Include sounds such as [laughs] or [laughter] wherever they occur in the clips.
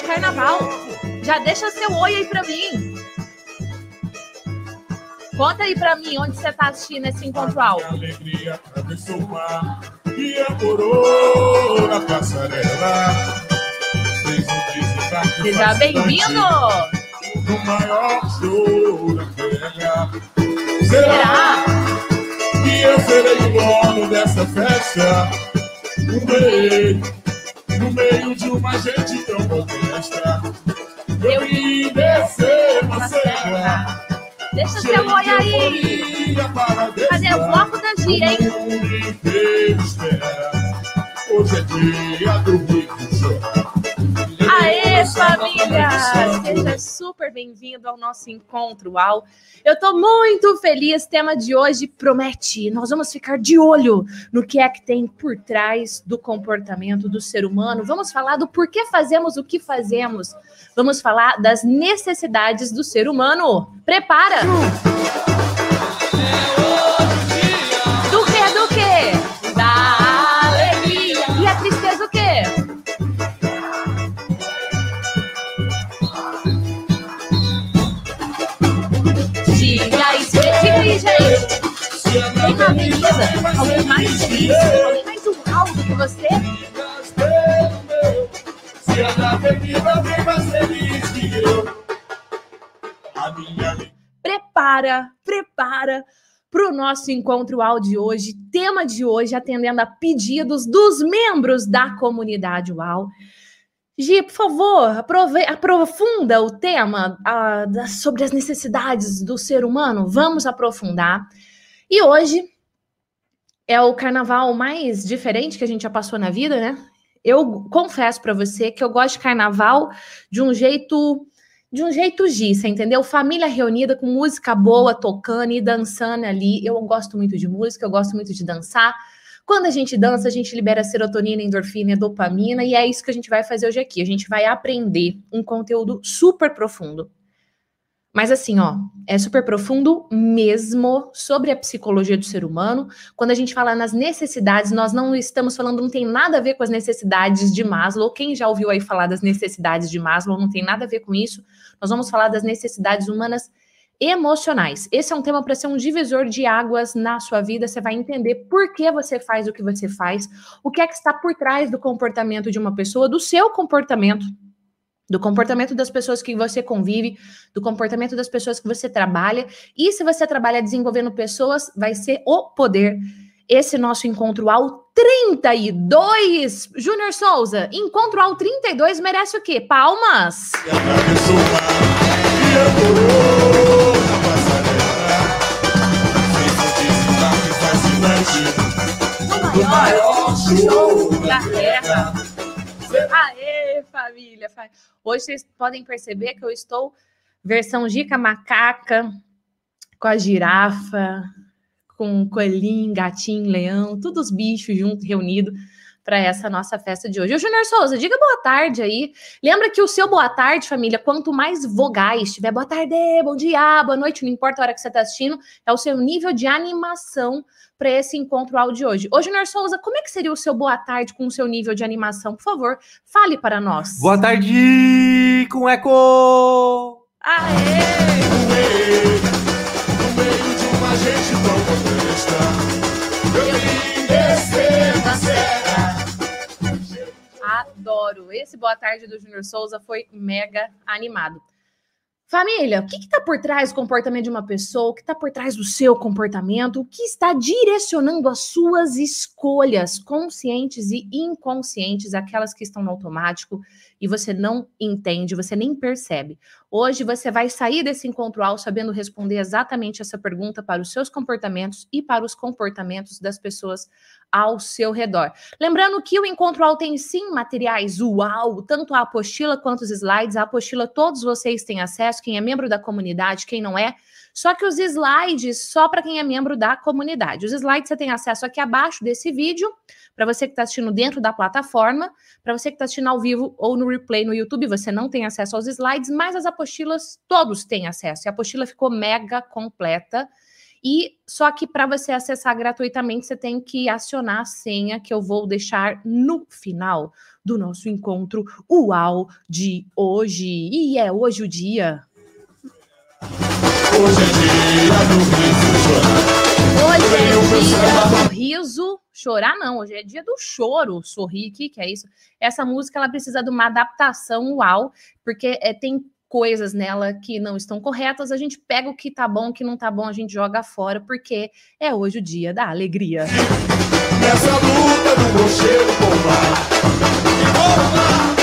de carnaval. Já deixa seu oi aí pra mim. Conta aí pra mim onde você tá assistindo esse encontro ao. Alegria atravessou o mar e na passarela. Um Seja bem-vindo! No maior show da terra. Será? que eu serei o dono dessa festa? No meio, no meio de uma gente tão modesta. Eu vim descer na serra. Deixa seu oi aí. Cadê o bloco da gira, hein? Hoje é dia do rico chorar. Aê, família! Seja super bem-vindo ao nosso encontro ao. Eu tô muito feliz. Tema de hoje promete. Nós vamos ficar de olho no que é que tem por trás do comportamento do ser humano. Vamos falar do porquê fazemos o que fazemos. Vamos falar das necessidades do ser humano. Prepara! Do Alguém mais feliz? Alguém mais que você? Se mais feliz que eu. A minha Prepara, prepara para o nosso encontro áudio de hoje. Tema de hoje, atendendo a pedidos dos membros da comunidade UAU. Gi, por favor, aprove- aprofunda o tema ah, sobre as necessidades do ser humano. Vamos aprofundar. E hoje é o carnaval mais diferente que a gente já passou na vida, né? Eu confesso para você que eu gosto de carnaval de um jeito de um jeito G, você entendeu? Família reunida com música boa tocando e dançando ali. Eu gosto muito de música, eu gosto muito de dançar. Quando a gente dança, a gente libera serotonina, endorfina dopamina, e é isso que a gente vai fazer hoje aqui. A gente vai aprender um conteúdo super profundo. Mas assim, ó, é super profundo mesmo sobre a psicologia do ser humano. Quando a gente fala nas necessidades, nós não estamos falando, não tem nada a ver com as necessidades de Maslow. Quem já ouviu aí falar das necessidades de Maslow, não tem nada a ver com isso. Nós vamos falar das necessidades humanas emocionais. Esse é um tema para ser um divisor de águas na sua vida. Você vai entender por que você faz o que você faz, o que é que está por trás do comportamento de uma pessoa, do seu comportamento, do comportamento das pessoas que você convive, do comportamento das pessoas que você trabalha. E se você trabalha desenvolvendo pessoas, vai ser o poder. Esse nosso encontro ao 32. Júnior Souza, encontro ao 32 merece o quê? Palmas. maior show da terra. Aê, família. fa- Hoje vocês podem perceber que eu estou versão Gica Macaca, com a girafa, com coelhinho, gatinho, leão, todos os bichos juntos, reunidos para essa nossa festa de hoje. Ô, Júnior Souza, diga boa tarde aí. Lembra que o seu boa tarde, família, quanto mais vogais tiver, boa tarde, bom dia, boa noite, não importa a hora que você está assistindo, é o seu nível de animação para esse encontro áudio de hoje. Ô, Júnior Souza, como é que seria o seu boa tarde com o seu nível de animação? Por favor, fale para nós. Boa tarde com eco! Aê! No Adoro. Esse boa tarde do Júnior Souza foi mega animado. Família, o que está por trás do comportamento de uma pessoa? O que está por trás do seu comportamento? O que está direcionando as suas escolhas conscientes e inconscientes, aquelas que estão no automático e você não entende, você nem percebe? Hoje você vai sair desse encontro ao sabendo responder exatamente essa pergunta para os seus comportamentos e para os comportamentos das pessoas ao seu redor. Lembrando que o Encontro Ao tem sim materiais uau, tanto a apostila quanto os slides. A apostila todos vocês têm acesso, quem é membro da comunidade, quem não é. Só que os slides só para quem é membro da comunidade. Os slides você tem acesso aqui abaixo desse vídeo, para você que está assistindo dentro da plataforma, para você que está assistindo ao vivo ou no replay no YouTube, você não tem acesso aos slides, mas as apostilas todos têm acesso. E a apostila ficou mega completa. E só que para você acessar gratuitamente, você tem que acionar a senha que eu vou deixar no final do nosso encontro UAU de hoje. E é hoje o dia. Hoje é dia do riso Hoje é dia do riso. Chorar não, hoje é dia do choro. Sorrir, que que é isso? Essa música ela precisa de uma adaptação UAU, porque é, tem coisas nela que não estão corretas, a gente pega o que tá bom, o que não tá bom, a gente joga fora, porque é hoje o dia da alegria. Nessa luta do rochedo bombar E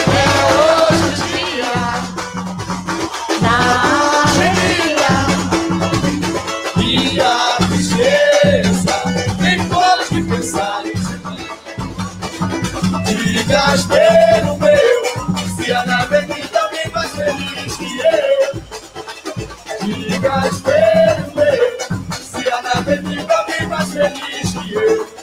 Espelho meu Se a nave também mais feliz que eu. Diga espelho meu Se a nave também mais feliz que eu.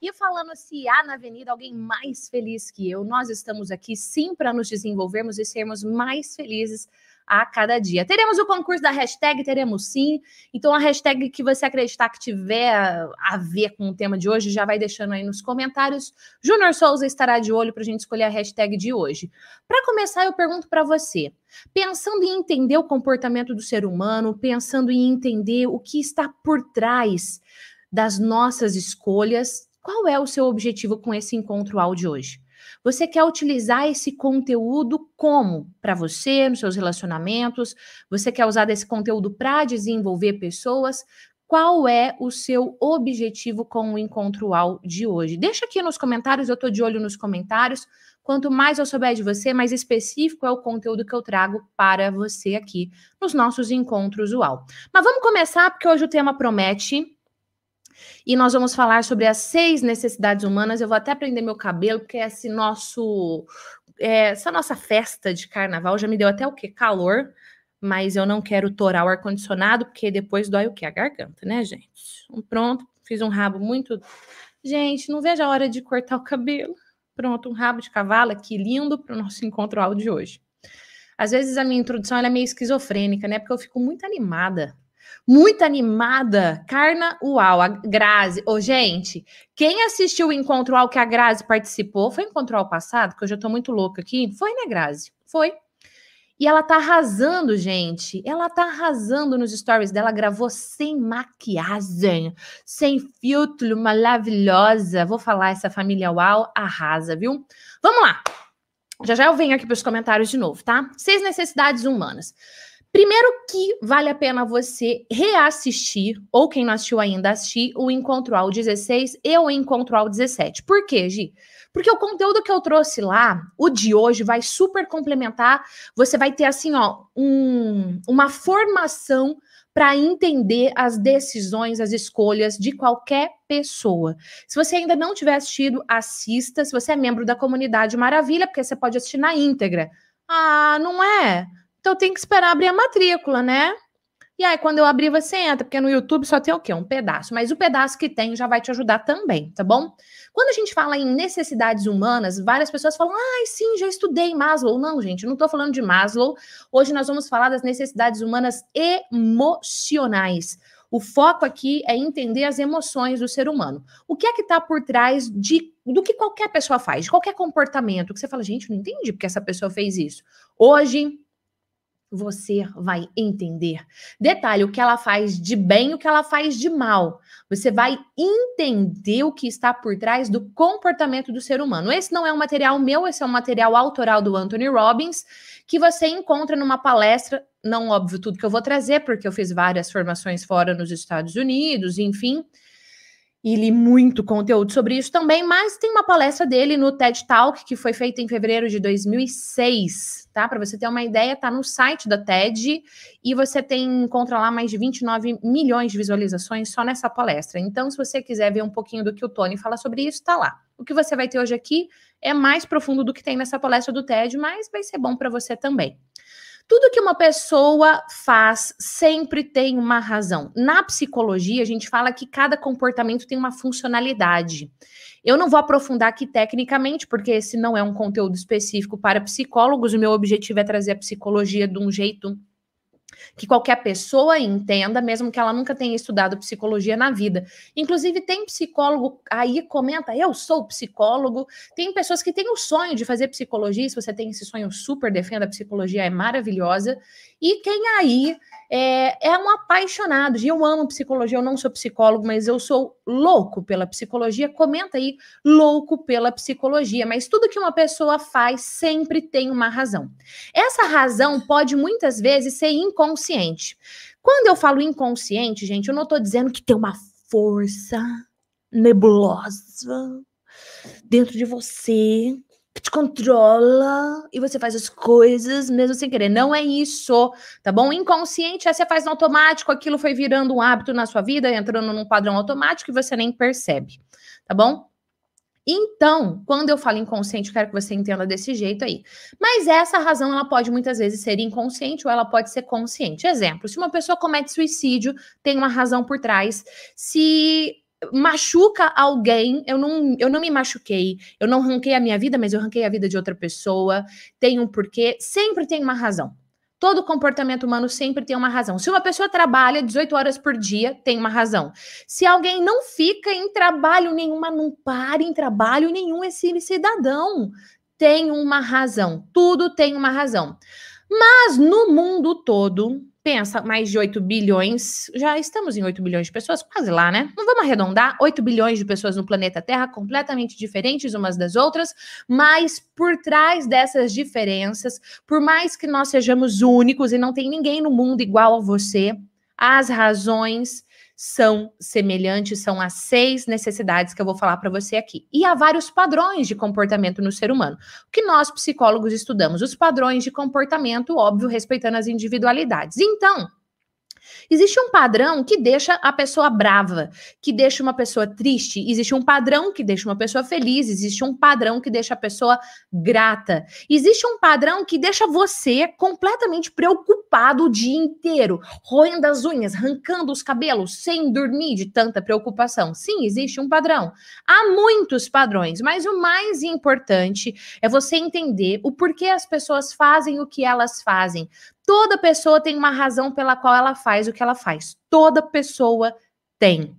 E falando se há na avenida alguém mais feliz que eu, nós estamos aqui sim para nos desenvolvermos e sermos mais felizes a cada dia. Teremos o concurso da hashtag, teremos sim. Então, a hashtag que você acreditar que tiver a ver com o tema de hoje, já vai deixando aí nos comentários. Júnior Souza estará de olho para a gente escolher a hashtag de hoje. Para começar, eu pergunto para você: pensando em entender o comportamento do ser humano, pensando em entender o que está por trás das nossas escolhas, qual é o seu objetivo com esse encontro áudio hoje? Você quer utilizar esse conteúdo como? Para você, nos seus relacionamentos? Você quer usar desse conteúdo para desenvolver pessoas? Qual é o seu objetivo com o encontro UAU de hoje? Deixa aqui nos comentários, eu estou de olho nos comentários. Quanto mais eu souber de você, mais específico é o conteúdo que eu trago para você aqui nos nossos encontros UAU. Mas vamos começar, porque hoje o tema promete. E nós vamos falar sobre as seis necessidades humanas. Eu vou até prender meu cabelo, porque esse nosso, é, essa nossa festa de carnaval já me deu até o que? Calor. Mas eu não quero torar o ar-condicionado, porque depois dói o que? A garganta, né, gente? Pronto, fiz um rabo muito. Gente, não vejo a hora de cortar o cabelo. Pronto, um rabo de cavalo aqui lindo para o nosso encontro áudio de hoje. Às vezes a minha introdução é meio esquizofrênica, né? Porque eu fico muito animada muito animada. Carna Uau, a Grazi. Ô, gente, quem assistiu o Encontro Uau que a Grazi participou, foi Encontro Uau passado, que eu já tô muito louca aqui? Foi, né, Grazi? Foi. E ela tá arrasando, gente. Ela tá arrasando nos stories dela. Gravou sem maquiagem, sem filtro, maravilhosa. Vou falar, essa família Uau arrasa, viu? Vamos lá. Já já eu venho aqui para os comentários de novo, tá? Seis necessidades humanas. Primeiro que vale a pena você reassistir, ou quem não assistiu ainda, assistir o Encontro ao 16 e o Encontro ao 17. Por quê, Gi? Porque o conteúdo que eu trouxe lá, o de hoje, vai super complementar. Você vai ter, assim, ó, um, uma formação para entender as decisões, as escolhas de qualquer pessoa. Se você ainda não tiver assistido, assista. Se você é membro da comunidade, maravilha, porque você pode assistir na íntegra. Ah, não é? Então tem que esperar abrir a matrícula, né? E aí, quando eu abrir, você entra, porque no YouTube só tem o quê? Um pedaço. Mas o pedaço que tem já vai te ajudar também, tá bom? Quando a gente fala em necessidades humanas, várias pessoas falam, ai, sim, já estudei Maslow. Não, gente, não tô falando de Maslow. Hoje nós vamos falar das necessidades humanas emocionais. O foco aqui é entender as emoções do ser humano. O que é que está por trás de, do que qualquer pessoa faz, de qualquer comportamento, que você fala, gente, não entendi porque essa pessoa fez isso. Hoje, você vai entender. Detalhe, o que ela faz de bem o que ela faz de mal. Você vai entender o que está por trás do comportamento do ser humano. Esse não é um material meu, esse é um material autoral do Anthony Robbins, que você encontra numa palestra, não óbvio tudo que eu vou trazer, porque eu fiz várias formações fora nos Estados Unidos, enfim e li muito conteúdo sobre isso também, mas tem uma palestra dele no TED Talk que foi feita em fevereiro de 2006, tá? Para você ter uma ideia, tá no site da TED e você tem encontra lá mais de 29 milhões de visualizações só nessa palestra. Então, se você quiser ver um pouquinho do que o Tony fala sobre isso, tá lá. O que você vai ter hoje aqui é mais profundo do que tem nessa palestra do TED, mas vai ser bom para você também. Tudo que uma pessoa faz sempre tem uma razão. Na psicologia, a gente fala que cada comportamento tem uma funcionalidade. Eu não vou aprofundar aqui tecnicamente, porque esse não é um conteúdo específico para psicólogos. O meu objetivo é trazer a psicologia de um jeito que qualquer pessoa entenda, mesmo que ela nunca tenha estudado psicologia na vida. Inclusive, tem psicólogo aí, comenta, eu sou psicólogo. Tem pessoas que têm o sonho de fazer psicologia, se você tem esse sonho, super defenda a psicologia, é maravilhosa. E quem aí é, é um apaixonado, eu amo psicologia, eu não sou psicólogo, mas eu sou louco pela psicologia, comenta aí, louco pela psicologia, mas tudo que uma pessoa faz sempre tem uma razão. Essa razão pode muitas vezes ser inconsciente. Quando eu falo inconsciente, gente, eu não estou dizendo que tem uma força nebulosa dentro de você que te controla e você faz as coisas mesmo sem querer. Não é isso, tá bom? Inconsciente é você faz no automático, aquilo foi virando um hábito na sua vida, entrando num padrão automático e você nem percebe, tá bom? Então, quando eu falo inconsciente, eu quero que você entenda desse jeito aí. Mas essa razão, ela pode muitas vezes ser inconsciente ou ela pode ser consciente. Exemplo, se uma pessoa comete suicídio, tem uma razão por trás. Se machuca alguém, eu não, eu não me machuquei, eu não ranquei a minha vida, mas eu ranquei a vida de outra pessoa, tem um porquê, sempre tem uma razão. Todo comportamento humano sempre tem uma razão. Se uma pessoa trabalha 18 horas por dia, tem uma razão. Se alguém não fica em trabalho nenhuma, não para em trabalho nenhum, esse cidadão tem uma razão. Tudo tem uma razão. Mas no mundo todo, pensa, mais de 8 bilhões, já estamos em 8 bilhões de pessoas, quase lá, né? Não vamos arredondar, 8 bilhões de pessoas no planeta Terra, completamente diferentes umas das outras, mas por trás dessas diferenças, por mais que nós sejamos únicos e não tem ninguém no mundo igual a você, as razões são semelhantes, são as seis necessidades que eu vou falar para você aqui. E há vários padrões de comportamento no ser humano. O que nós psicólogos estudamos? Os padrões de comportamento, óbvio, respeitando as individualidades. Então, Existe um padrão que deixa a pessoa brava, que deixa uma pessoa triste, existe um padrão que deixa uma pessoa feliz, existe um padrão que deixa a pessoa grata. Existe um padrão que deixa você completamente preocupado o dia inteiro, roendo as unhas, arrancando os cabelos, sem dormir de tanta preocupação. Sim, existe um padrão. Há muitos padrões, mas o mais importante é você entender o porquê as pessoas fazem o que elas fazem. Toda pessoa tem uma razão pela qual ela faz o que ela faz. Toda pessoa tem.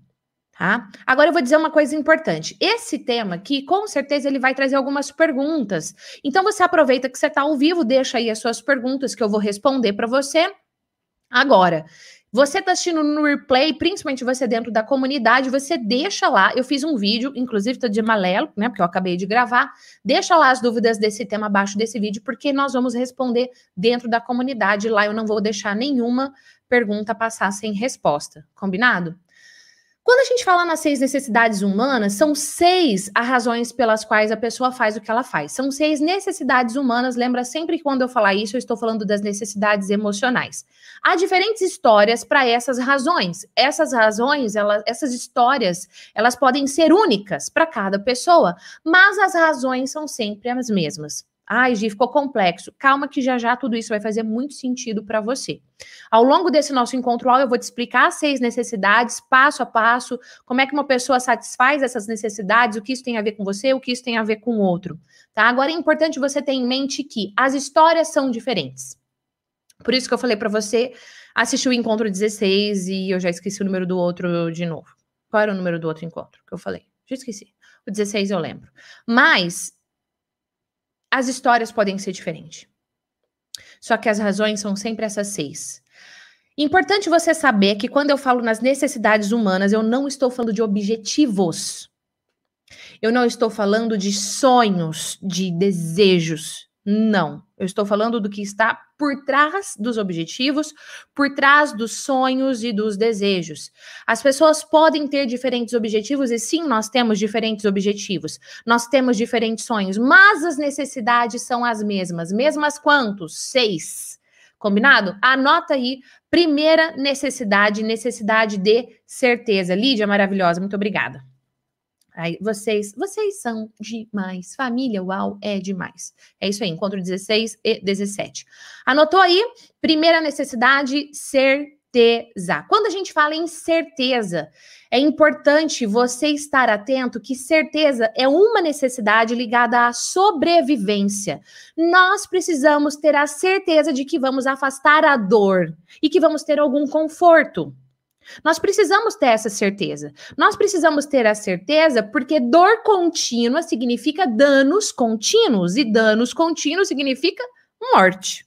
Tá? Agora eu vou dizer uma coisa importante. Esse tema aqui, com certeza, ele vai trazer algumas perguntas. Então você aproveita que você está ao vivo, deixa aí as suas perguntas que eu vou responder para você agora. Você está assistindo no replay, principalmente você dentro da comunidade, você deixa lá. Eu fiz um vídeo, inclusive tô de amarelo, né? Porque eu acabei de gravar. Deixa lá as dúvidas desse tema abaixo desse vídeo, porque nós vamos responder dentro da comunidade. Lá eu não vou deixar nenhuma pergunta passar sem resposta. Combinado? Quando a gente fala nas seis necessidades humanas, são seis as razões pelas quais a pessoa faz o que ela faz. São seis necessidades humanas. Lembra sempre que quando eu falar isso, eu estou falando das necessidades emocionais. Há diferentes histórias para essas razões. Essas razões, elas, essas histórias, elas podem ser únicas para cada pessoa, mas as razões são sempre as mesmas. Ai, Gi, ficou complexo. Calma que já já tudo isso vai fazer muito sentido para você. Ao longo desse nosso encontro eu vou te explicar as seis necessidades, passo a passo, como é que uma pessoa satisfaz essas necessidades, o que isso tem a ver com você, o que isso tem a ver com o outro, tá? Agora é importante você ter em mente que as histórias são diferentes. Por isso que eu falei para você assistir o encontro 16 e eu já esqueci o número do outro de novo. Qual era o número do outro encontro que eu falei? Já esqueci. O 16 eu lembro. Mas as histórias podem ser diferentes. Só que as razões são sempre essas seis. Importante você saber que quando eu falo nas necessidades humanas, eu não estou falando de objetivos. Eu não estou falando de sonhos, de desejos. Não. Eu estou falando do que está por trás dos objetivos, por trás dos sonhos e dos desejos. As pessoas podem ter diferentes objetivos, e sim, nós temos diferentes objetivos, nós temos diferentes sonhos, mas as necessidades são as mesmas. Mesmas quantos? Seis. Combinado? Anota aí. Primeira necessidade, necessidade de certeza. Lídia, maravilhosa, muito obrigada. Aí, vocês, vocês são demais. Família, uau, é demais. É isso aí, encontro 16 e 17. Anotou aí? Primeira necessidade, certeza. Quando a gente fala em certeza, é importante você estar atento que certeza é uma necessidade ligada à sobrevivência. Nós precisamos ter a certeza de que vamos afastar a dor e que vamos ter algum conforto. Nós precisamos ter essa certeza. Nós precisamos ter a certeza porque dor contínua significa danos contínuos e danos contínuos significa morte.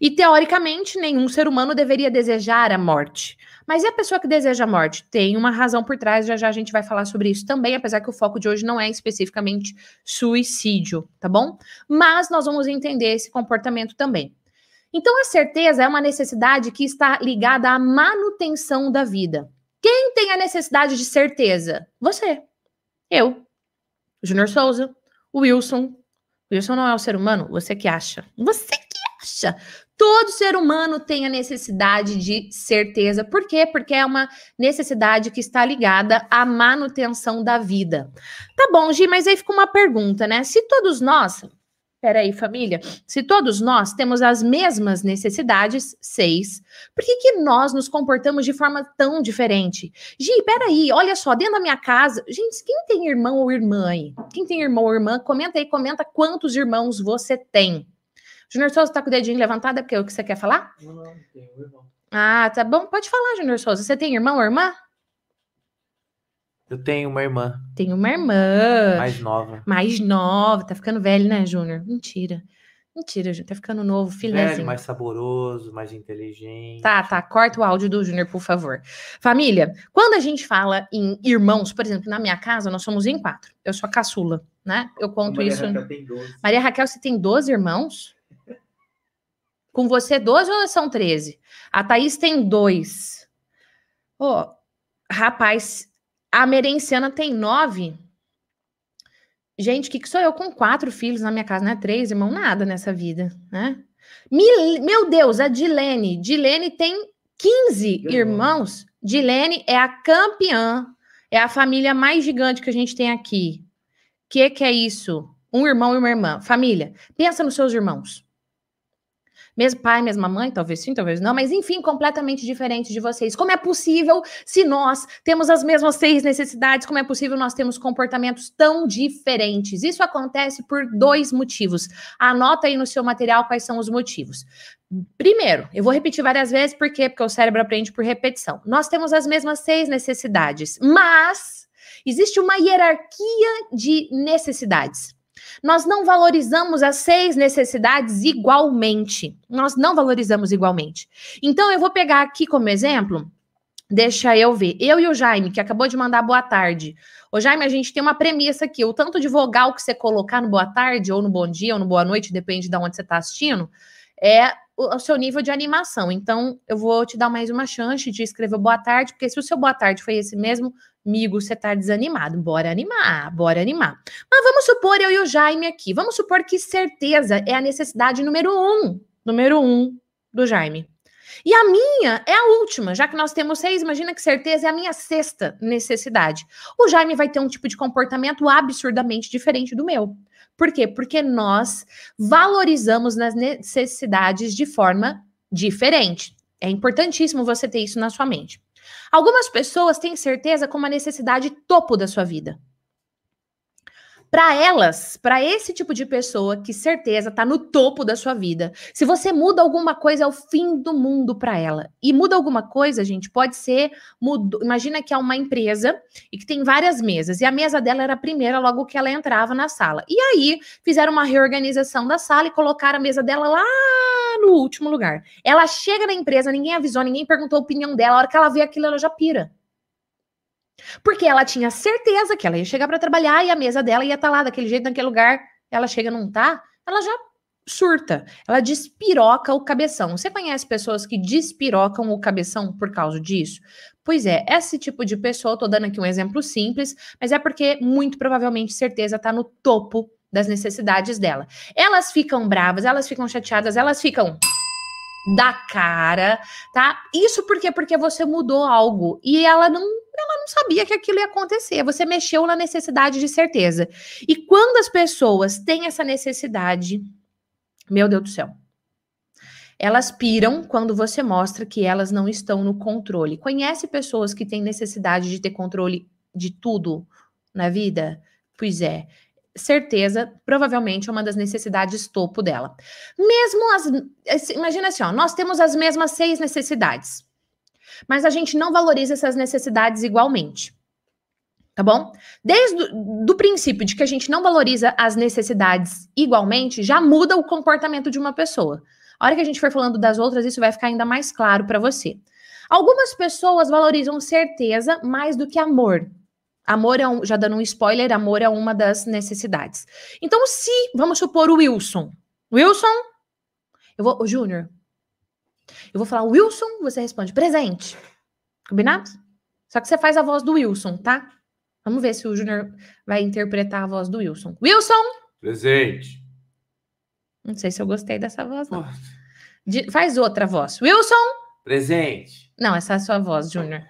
E teoricamente, nenhum ser humano deveria desejar a morte. Mas e a pessoa que deseja a morte? Tem uma razão por trás, já já a gente vai falar sobre isso também, apesar que o foco de hoje não é especificamente suicídio, tá bom? Mas nós vamos entender esse comportamento também. Então, a certeza é uma necessidade que está ligada à manutenção da vida. Quem tem a necessidade de certeza? Você. Eu. Júnior Souza. O Wilson. Wilson não é o ser humano? Você que acha. Você que acha. Todo ser humano tem a necessidade de certeza. Por quê? Porque é uma necessidade que está ligada à manutenção da vida. Tá bom, Gi, mas aí fica uma pergunta, né? Se todos nós Peraí, família. Se todos nós temos as mesmas necessidades, seis, por que, que nós nos comportamos de forma tão diferente? Gi, peraí, olha só, dentro da minha casa. Gente, quem tem irmão ou irmã aí? Quem tem irmão ou irmã, comenta aí, comenta quantos irmãos você tem. Júnior Souza tá com o dedinho levantado, é porque é o que você quer falar? Não, não, tenho irmão. Ah, tá bom. Pode falar, Júnior Souza. Você tem irmão ou irmã? Eu tenho uma irmã Tem uma irmã. mais nova. Mais nova. Tá ficando velho, né, Júnior? Mentira. Mentira, Júnior. Tá ficando novo, filézinho. Velho, mais saboroso, mais inteligente. Tá, tá. Corta o áudio do Júnior, por favor. Família, quando a gente fala em irmãos, por exemplo, na minha casa, nós somos em quatro. Eu sou a caçula, né? Eu conto Maria isso. Raquel tem 12. Maria Raquel, você tem 12 irmãos? Com você, 12 ou são 13? A Thaís tem dois. Ô, rapaz, a Merenciana tem nove. Gente, o que, que sou eu com quatro filhos na minha casa, né? Três, irmão, nada nessa vida, né? Mil- meu Deus, a Dilene. Dilene tem 15 Ganhou. irmãos. Dilene é a campeã. É a família mais gigante que a gente tem aqui. O que, que é isso? Um irmão e uma irmã. Família, pensa nos seus irmãos. Mesmo pai, mesma mãe, talvez sim, talvez não, mas enfim, completamente diferente de vocês. Como é possível, se nós temos as mesmas seis necessidades, como é possível nós termos comportamentos tão diferentes? Isso acontece por dois motivos. Anota aí no seu material quais são os motivos. Primeiro, eu vou repetir várias vezes, por quê? Porque o cérebro aprende por repetição. Nós temos as mesmas seis necessidades, mas existe uma hierarquia de necessidades. Nós não valorizamos as seis necessidades igualmente. Nós não valorizamos igualmente. Então, eu vou pegar aqui como exemplo. Deixa eu ver. Eu e o Jaime, que acabou de mandar boa tarde. Ô, Jaime, a gente tem uma premissa aqui. O tanto de vogal que você colocar no boa tarde, ou no bom dia, ou no boa noite, depende de onde você está assistindo, é o, seu nível de animação. Então, eu vou te dar mais uma chance de escrever boa tarde, porque se o seu boa tarde foi esse mesmo, amigo, você tá desanimado. Bora animar, bora animar. Mas vamos supor eu e o Jaime aqui. Vamos supor que certeza é a necessidade número um. Número um do Jaime. E a minha é a última, já que nós temos seis, imagina que certeza é a minha sexta necessidade. O Jaime vai ter um tipo de comportamento absurdamente diferente do meu. Por quê? Porque nós valorizamos nas necessidades de forma diferente. É importantíssimo você ter isso na sua mente. Algumas pessoas têm certeza como a necessidade topo da sua vida. Para elas, para esse tipo de pessoa que certeza tá no topo da sua vida, se você muda alguma coisa é o fim do mundo para ela. E muda alguma coisa, gente, pode ser, mudo, imagina que é uma empresa e que tem várias mesas e a mesa dela era a primeira logo que ela entrava na sala. E aí fizeram uma reorganização da sala e colocaram a mesa dela lá no último lugar. Ela chega na empresa, ninguém avisou, ninguém perguntou a opinião dela, a hora que ela vê aquilo ela já pira. Porque ela tinha certeza que ela ia chegar para trabalhar e a mesa dela ia estar lá daquele jeito, naquele lugar. Ela chega, não tá? Ela já surta. Ela despiroca o cabeção. Você conhece pessoas que despirocam o cabeção por causa disso? Pois é, esse tipo de pessoa, tô dando aqui um exemplo simples, mas é porque muito provavelmente certeza tá no topo das necessidades dela. Elas ficam bravas, elas ficam chateadas, elas ficam da cara, tá? Isso porque porque você mudou algo e ela não ela não sabia que aquilo ia acontecer. Você mexeu na necessidade de certeza. E quando as pessoas têm essa necessidade, meu Deus do céu, Elas piram quando você mostra que elas não estão no controle. Conhece pessoas que têm necessidade de ter controle de tudo na vida? Pois é, certeza, provavelmente é uma das necessidades topo dela. Mesmo as. Imagina assim, ó, nós temos as mesmas seis necessidades, mas a gente não valoriza essas necessidades igualmente. Tá bom? Desde o princípio de que a gente não valoriza as necessidades igualmente, já muda o comportamento de uma pessoa. A hora que a gente for falando das outras, isso vai ficar ainda mais claro para você. Algumas pessoas valorizam certeza mais do que amor. Amor é um, já dando um spoiler, amor é uma das necessidades. Então, se, vamos supor o Wilson. Wilson, eu vou, o Júnior, eu vou falar Wilson, você responde presente. Combinado? Só que você faz a voz do Wilson, tá? Vamos ver se o Júnior vai interpretar a voz do Wilson. Wilson! Presente. Não sei se eu gostei dessa voz, não. De, faz outra voz. Wilson! Presente. Não, essa é a sua voz, Júnior.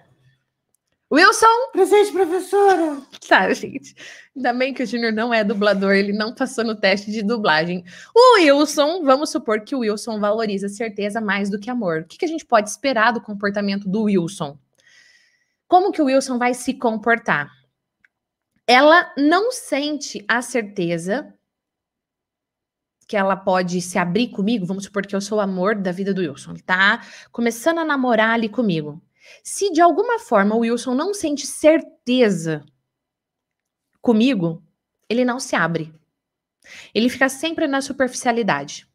Wilson! Presente, professora. Tá, gente. Ainda bem que o Júnior não é dublador, ele não passou no teste de dublagem. O Wilson, vamos supor que o Wilson valoriza certeza mais do que amor. O que, que a gente pode esperar do comportamento do Wilson? Como que o Wilson vai se comportar? Ela não sente a certeza que ela pode se abrir comigo, vamos supor que eu sou o amor da vida do Wilson, ele tá começando a namorar ali comigo. Se de alguma forma o Wilson não sente certeza comigo, ele não se abre. Ele fica sempre na superficialidade.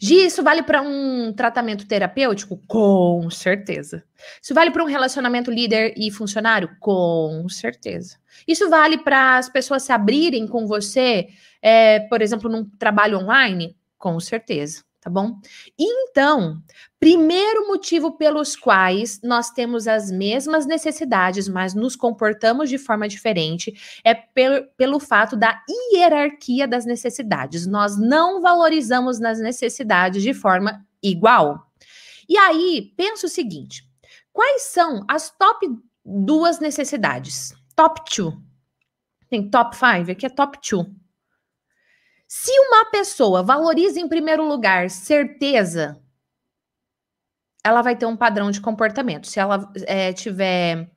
Gi, isso vale para um tratamento terapêutico? Com certeza. Isso vale para um relacionamento líder e funcionário? Com certeza. Isso vale para as pessoas se abrirem com você, é, por exemplo, num trabalho online? Com certeza tá bom? Então, primeiro motivo pelos quais nós temos as mesmas necessidades, mas nos comportamos de forma diferente, é pelo, pelo fato da hierarquia das necessidades. Nós não valorizamos nas necessidades de forma igual. E aí, pensa o seguinte: quais são as top duas necessidades? Top two. Tem top five, aqui é top two. Se uma pessoa valoriza em primeiro lugar certeza, ela vai ter um padrão de comportamento. Se ela é, tiver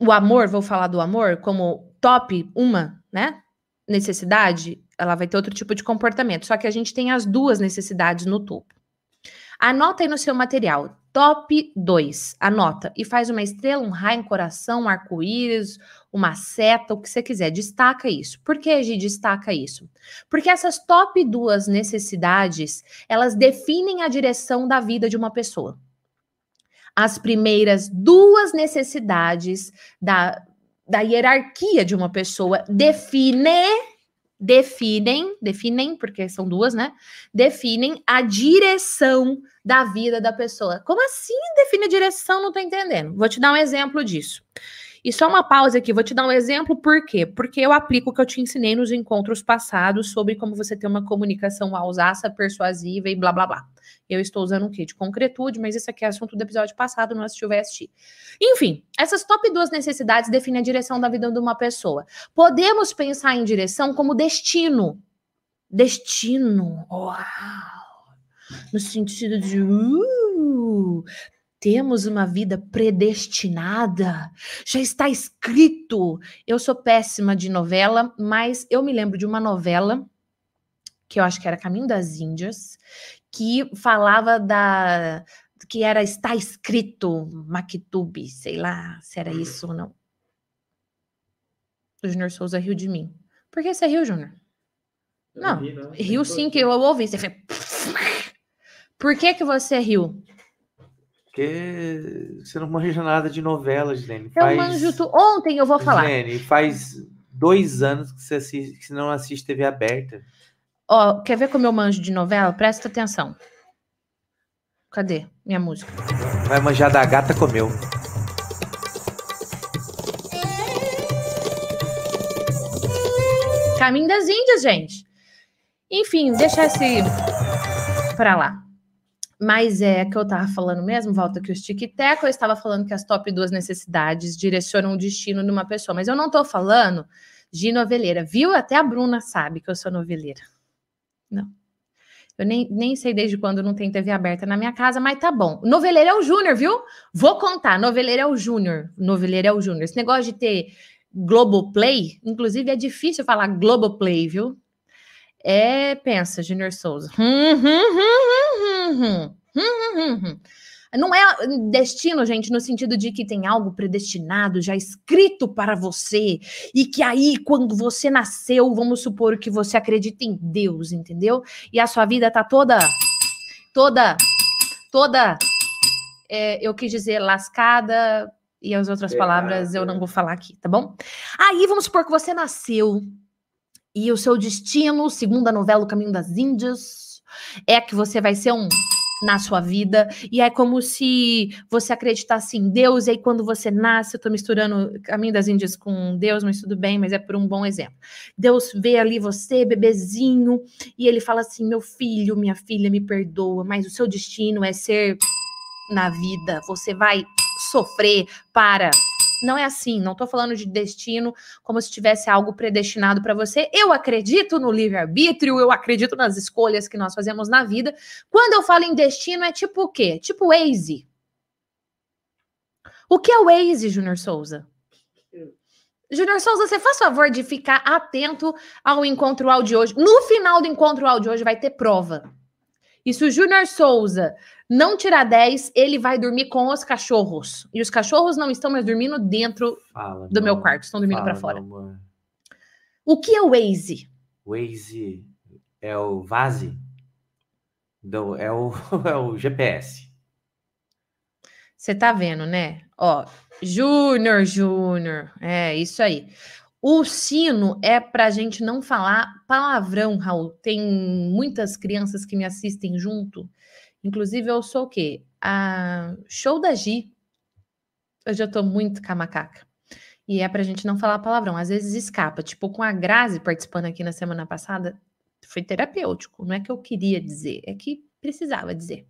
o amor, vou falar do amor, como top uma, né? Necessidade, ela vai ter outro tipo de comportamento. Só que a gente tem as duas necessidades no topo. Anota aí no seu material. Top 2. Anota e faz uma estrela, um raio, um coração, um arco-íris, uma seta, o que você quiser. Destaca isso. Por que a gente destaca isso? Porque essas top duas necessidades, elas definem a direção da vida de uma pessoa. As primeiras duas necessidades da, da hierarquia de uma pessoa definem definem, definem, porque são duas, né? Definem a direção da vida da pessoa. Como assim define a direção? Não tô entendendo. Vou te dar um exemplo disso. E só uma pausa aqui, vou te dar um exemplo, por quê? Porque eu aplico o que eu te ensinei nos encontros passados sobre como você ter uma comunicação alsaça, persuasiva e blá blá blá. Eu estou usando o quê? De concretude, mas esse aqui é assunto do episódio passado, não assistiu, vai assistir. Enfim, essas top duas necessidades definem a direção da vida de uma pessoa. Podemos pensar em direção como destino. Destino. Uau! No sentido de. Uh, temos uma vida predestinada, já está escrito. Eu sou péssima de novela, mas eu me lembro de uma novela que eu acho que era Caminho das Índias, que falava da que era está escrito Maktub, sei lá se era isso ou não. O Júnior Souza riu de mim. Por que você riu, Júnior? Não, riu sim que eu ouvi. Você fez... Por que que você riu? Porque você não manja nada de novela, Gilene. Eu faz... manjo tu... Ontem eu vou falar. Gilene, faz dois anos que você, assiste, que você não assiste TV aberta. Ó, quer ver como eu manjo de novela? Presta atenção. Cadê minha música? Vai manjar da gata comeu. Caminho das Índias, gente. Enfim, deixa esse pra lá. Mas é que eu tava falando mesmo, volta aqui o tic-tac, eu estava falando que as top duas necessidades direcionam o destino de uma pessoa, mas eu não tô falando de noveleira, viu? Até a Bruna sabe que eu sou noveleira. Não. Eu nem, nem sei desde quando não tem TV aberta na minha casa, mas tá bom. Noveleiro é o Júnior, viu? Vou contar. Noveleiro é o Júnior. Noveleiro é o Júnior. Esse negócio de ter Globoplay, inclusive é difícil falar Globoplay, viu? É, pensa, Júnior Souza. Não é destino, gente, no sentido de que tem algo predestinado, já escrito para você, e que aí, quando você nasceu, vamos supor que você acredita em Deus, entendeu? E a sua vida tá toda, toda, toda, é, eu quis dizer, lascada, e as outras palavras eu não vou falar aqui, tá bom? Aí, vamos supor que você nasceu, e o seu destino, segundo a novela O Caminho das Índias, é que você vai ser um na sua vida. E é como se você acreditasse em Deus, e aí quando você nasce, eu tô misturando Caminho das Índias com Deus, mas tudo bem, mas é por um bom exemplo. Deus vê ali você, bebezinho, e ele fala assim: meu filho, minha filha, me perdoa, mas o seu destino é ser na vida. Você vai sofrer para não é assim, não estou falando de destino como se tivesse algo predestinado para você. Eu acredito no livre-arbítrio, eu acredito nas escolhas que nós fazemos na vida. Quando eu falo em destino, é tipo o quê? Tipo Waze. O que é o Waze, Júnior Souza? Júnior Souza, você faz favor de ficar atento ao encontro áudio de hoje. No final do encontro áudio de hoje vai ter prova. E se o Júnior Souza não tirar 10, ele vai dormir com os cachorros. E os cachorros não estão mais dormindo dentro Fala, do meu quarto, estão dormindo para fora. Não, o que é o Waze? Waze é o Vase? Do, é, o, [laughs] é o GPS. Você tá vendo, né? Ó, Júnior, Júnior. É isso aí. O sino é para a gente não falar palavrão, Raul. Tem muitas crianças que me assistem junto Inclusive, eu sou o quê? A show da Gi. Eu já tô muito com a macaca. E é pra gente não falar palavrão. Às vezes escapa. Tipo, com a Grazi participando aqui na semana passada, foi terapêutico. Não é que eu queria dizer, é que precisava dizer.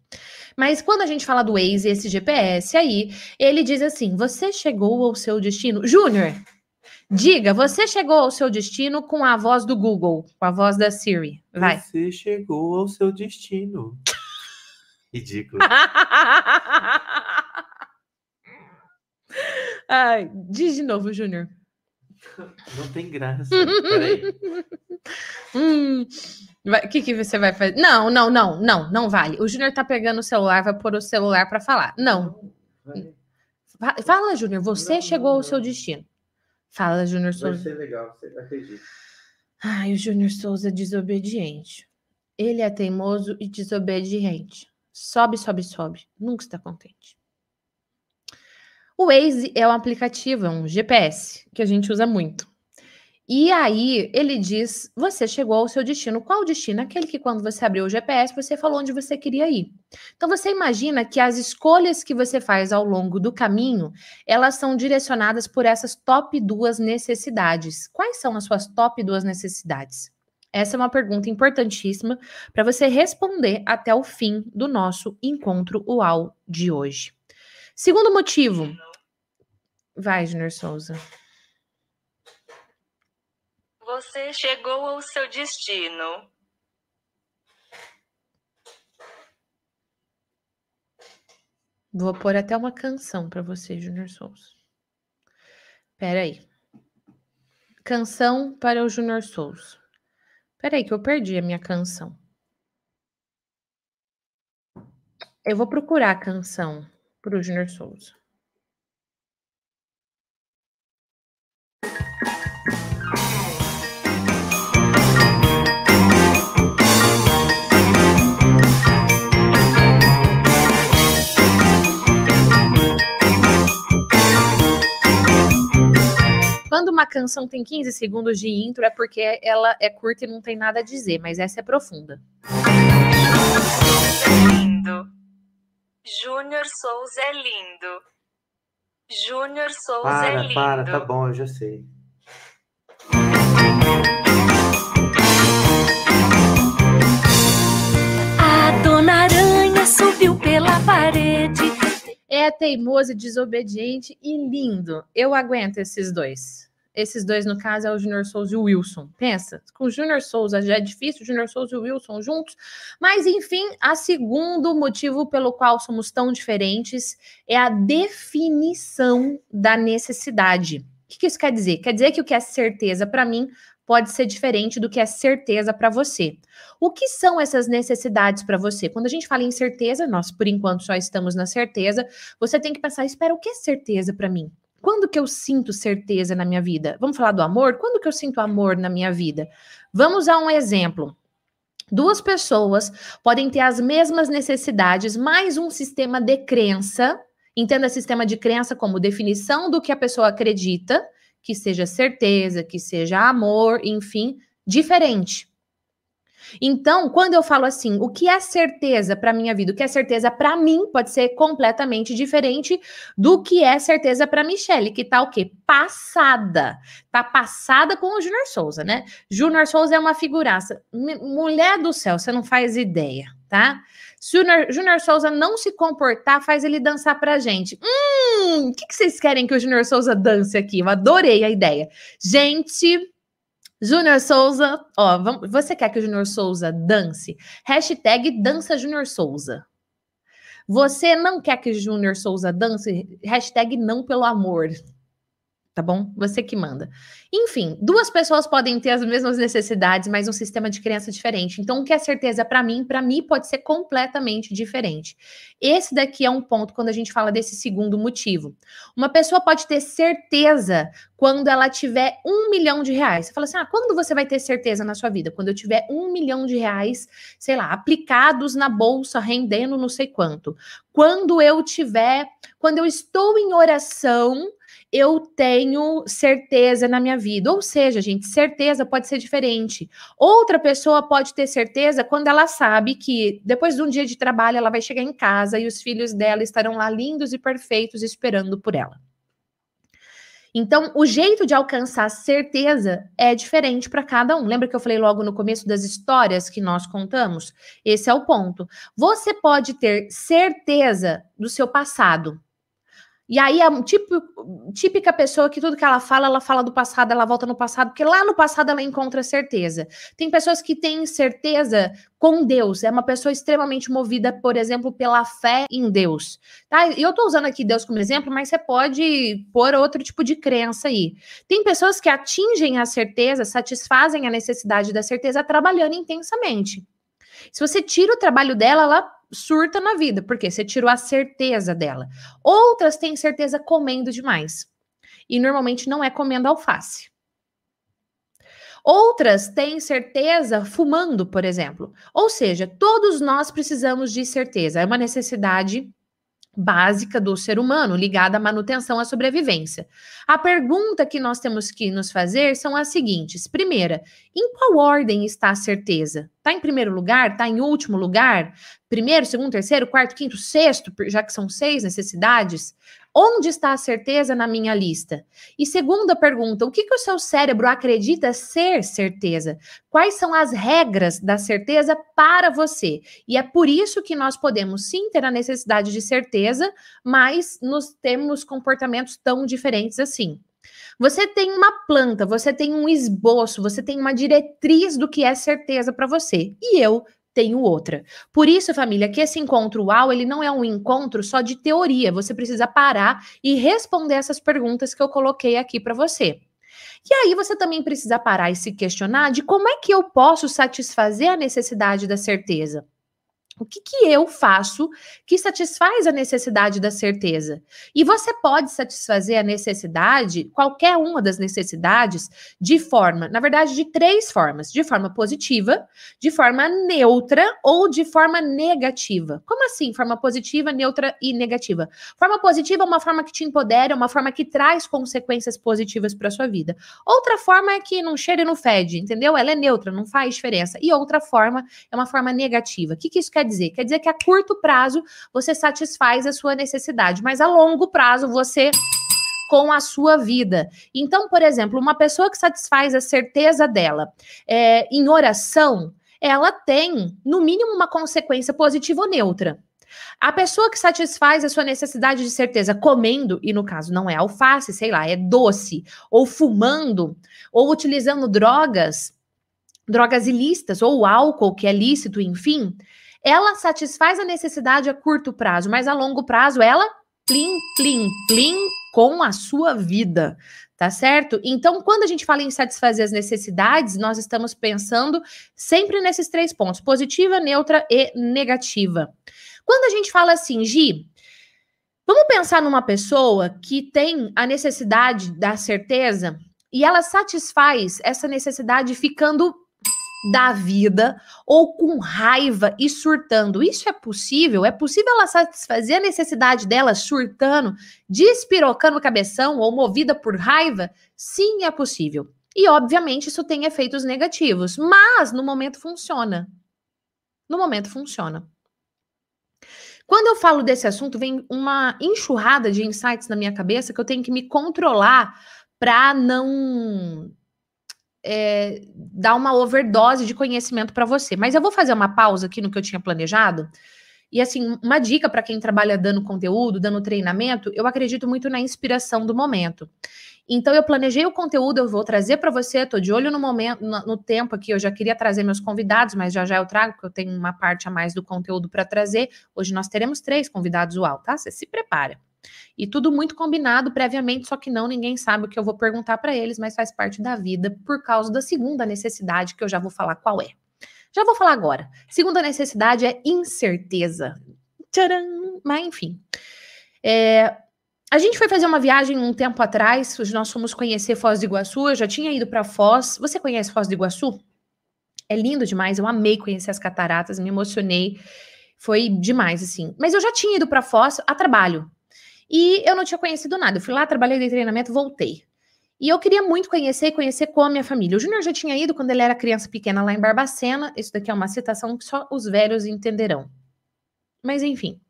Mas quando a gente fala do Waze, esse GPS aí, ele diz assim: você chegou ao seu destino. Júnior, diga, você chegou ao seu destino com a voz do Google, com a voz da Siri. Vai. Você chegou ao seu destino. Ridículo. [laughs] Ai, diz de novo, Júnior. Não tem graça. Peraí. [laughs] Hum, o que, que você vai fazer? Não, não, não, não, não vale. O Júnior tá pegando o celular, vai pôr o celular para falar. Não. Fala, Júnior, você não, chegou não, ao seu destino. Fala, Júnior Souza. Vai ser legal, você acredita. Ai, o Júnior Souza é desobediente. Ele é teimoso e desobediente. Sobe, sobe, sobe. Nunca está contente. O Waze é um aplicativo, é um GPS que a gente usa muito. E aí ele diz: você chegou ao seu destino. Qual destino? Aquele que quando você abriu o GPS, você falou onde você queria ir. Então você imagina que as escolhas que você faz ao longo do caminho, elas são direcionadas por essas top duas necessidades. Quais são as suas top duas necessidades? Essa é uma pergunta importantíssima para você responder até o fim do nosso encontro UAU de hoje. Segundo motivo. Vai, Junior Souza. Você chegou ao seu destino. Vou pôr até uma canção para você, Junior Souza. Pera aí. Canção para o Junior Souza. Peraí, que eu perdi a minha canção. Eu vou procurar a canção pro Junior Souza. Quando uma canção tem 15 segundos de intro, é porque ela é curta e não tem nada a dizer, mas essa é profunda. Lindo. Júnior Souza é lindo. Júnior Souza para, é lindo. Para, tá bom, eu já sei. A dona Aranha subiu pela parede. É teimoso, desobediente e lindo. Eu aguento esses dois. Esses dois, no caso, é o Júnior Souza e o Wilson. Pensa, com o Júnior Souza já é difícil, o Júnior Souza e o Wilson juntos. Mas, enfim, a segundo motivo pelo qual somos tão diferentes é a definição da necessidade. O que, que isso quer dizer? Quer dizer que o que é certeza para mim pode ser diferente do que é certeza para você. O que são essas necessidades para você? Quando a gente fala em certeza, nós por enquanto só estamos na certeza, você tem que pensar, espera, o que é certeza para mim? Quando que eu sinto certeza na minha vida? Vamos falar do amor? Quando que eu sinto amor na minha vida? Vamos a um exemplo. Duas pessoas podem ter as mesmas necessidades, mais um sistema de crença. Entenda sistema de crença como definição do que a pessoa acredita, que seja certeza, que seja amor, enfim, diferente. Então, quando eu falo assim, o que é certeza para minha vida, o que é certeza para mim, pode ser completamente diferente do que é certeza para Michelle, que tá o quê? Passada. Tá passada com o Júnior Souza, né? Júnior Souza é uma figuraça. Mulher do céu, você não faz ideia, tá? Se o Júnior Souza não se comportar, faz ele dançar pra gente. Hum, o que, que vocês querem que o Júnior Souza dance aqui? Eu adorei a ideia. Gente, Júnior Souza, ó, você quer que o Júnior Souza dance? Hashtag dança Júnior Souza. Você não quer que o Júnior Souza dance? Hashtag não pelo amor tá bom? Você que manda. Enfim, duas pessoas podem ter as mesmas necessidades, mas um sistema de crença diferente. Então, o que é certeza para mim, para mim pode ser completamente diferente. Esse daqui é um ponto quando a gente fala desse segundo motivo. Uma pessoa pode ter certeza quando ela tiver um milhão de reais. Você fala assim: ah, quando você vai ter certeza na sua vida? Quando eu tiver um milhão de reais, sei lá, aplicados na bolsa, rendendo não sei quanto. Quando eu tiver, quando eu estou em oração eu tenho certeza na minha vida. Ou seja, gente, certeza pode ser diferente. Outra pessoa pode ter certeza quando ela sabe que depois de um dia de trabalho ela vai chegar em casa e os filhos dela estarão lá lindos e perfeitos esperando por ela. Então, o jeito de alcançar certeza é diferente para cada um. Lembra que eu falei logo no começo das histórias que nós contamos? Esse é o ponto. Você pode ter certeza do seu passado, e aí é tipo, típica pessoa que tudo que ela fala, ela fala do passado, ela volta no passado, porque lá no passado ela encontra certeza. Tem pessoas que têm certeza com Deus, é uma pessoa extremamente movida, por exemplo, pela fé em Deus. Tá? Eu tô usando aqui Deus como exemplo, mas você pode pôr outro tipo de crença aí. Tem pessoas que atingem a certeza, satisfazem a necessidade da certeza trabalhando intensamente. Se você tira o trabalho dela, ela surta na vida, porque você tirou a certeza dela. Outras têm certeza comendo demais. E normalmente não é comendo alface. Outras têm certeza fumando, por exemplo. Ou seja, todos nós precisamos de certeza. É uma necessidade básica do ser humano, ligada à manutenção, à sobrevivência. A pergunta que nós temos que nos fazer são as seguintes: primeira, em qual ordem está a certeza? Está em primeiro lugar? Está em último lugar? Primeiro, segundo, terceiro, quarto, quinto, sexto, já que são seis necessidades? Onde está a certeza na minha lista? E segunda pergunta: o que, que o seu cérebro acredita ser certeza? Quais são as regras da certeza para você? E é por isso que nós podemos sim ter a necessidade de certeza, mas nos temos comportamentos tão diferentes assim. Você tem uma planta, você tem um esboço, você tem uma diretriz do que é certeza para você. E eu tenho outra. Por isso, família, que esse encontro UAU, ele não é um encontro só de teoria. Você precisa parar e responder essas perguntas que eu coloquei aqui para você. E aí você também precisa parar e se questionar de como é que eu posso satisfazer a necessidade da certeza. O que, que eu faço que satisfaz a necessidade da certeza? E você pode satisfazer a necessidade, qualquer uma das necessidades, de forma, na verdade, de três formas: de forma positiva, de forma neutra ou de forma negativa. Como assim? Forma positiva, neutra e negativa. Forma positiva é uma forma que te empodera, é uma forma que traz consequências positivas para sua vida. Outra forma é que não cheira e não fede, entendeu? Ela é neutra, não faz diferença. E outra forma é uma forma negativa. O que, que isso quer dizer? Quer dizer que a curto prazo você satisfaz a sua necessidade, mas a longo prazo você com a sua vida. Então, por exemplo, uma pessoa que satisfaz a certeza dela é, em oração, ela tem, no mínimo, uma consequência positiva ou neutra. A pessoa que satisfaz a sua necessidade de certeza comendo, e no caso não é alface, sei lá, é doce, ou fumando, ou utilizando drogas, drogas ilícitas, ou álcool, que é lícito, enfim, ela satisfaz a necessidade a curto prazo, mas a longo prazo ela plim, plim, plim com a sua vida, tá certo? Então, quando a gente fala em satisfazer as necessidades, nós estamos pensando sempre nesses três pontos: positiva, neutra e negativa. Quando a gente fala assim, Gi, vamos pensar numa pessoa que tem a necessidade da certeza e ela satisfaz essa necessidade ficando da vida ou com raiva e surtando. Isso é possível? É possível ela satisfazer a necessidade dela surtando, despirocando o cabeção ou movida por raiva? Sim, é possível. E obviamente isso tem efeitos negativos, mas no momento funciona. No momento funciona. Quando eu falo desse assunto, vem uma enxurrada de insights na minha cabeça que eu tenho que me controlar para não é, dar uma overdose de conhecimento para você. Mas eu vou fazer uma pausa aqui no que eu tinha planejado. E assim, uma dica para quem trabalha dando conteúdo, dando treinamento, eu acredito muito na inspiração do momento. Então eu planejei o conteúdo, eu vou trazer para você, estou de olho no momento, no, no, tempo aqui, eu já queria trazer meus convidados, mas já já eu trago, porque eu tenho uma parte a mais do conteúdo para trazer. Hoje nós teremos três convidados UAU, tá? Você se prepara. E tudo muito combinado previamente, só que não ninguém sabe o que eu vou perguntar para eles, mas faz parte da vida por causa da segunda necessidade que eu já vou falar qual é. Já vou falar agora. Segunda necessidade é incerteza. Tcharam! Mas enfim. É, a gente foi fazer uma viagem um tempo atrás, nós fomos conhecer Foz do Iguaçu, eu já tinha ido para Foz. Você conhece Foz do Iguaçu? É lindo demais, eu amei conhecer as cataratas, me emocionei. Foi demais, assim. Mas eu já tinha ido para Foz a trabalho. E eu não tinha conhecido nada. Eu fui lá, trabalhei de treinamento, voltei. E eu queria muito conhecer e conhecer com a minha família. O Júnior já tinha ido quando ele era criança pequena lá em Barbacena. Isso daqui é uma citação que só os velhos entenderão. Mas enfim.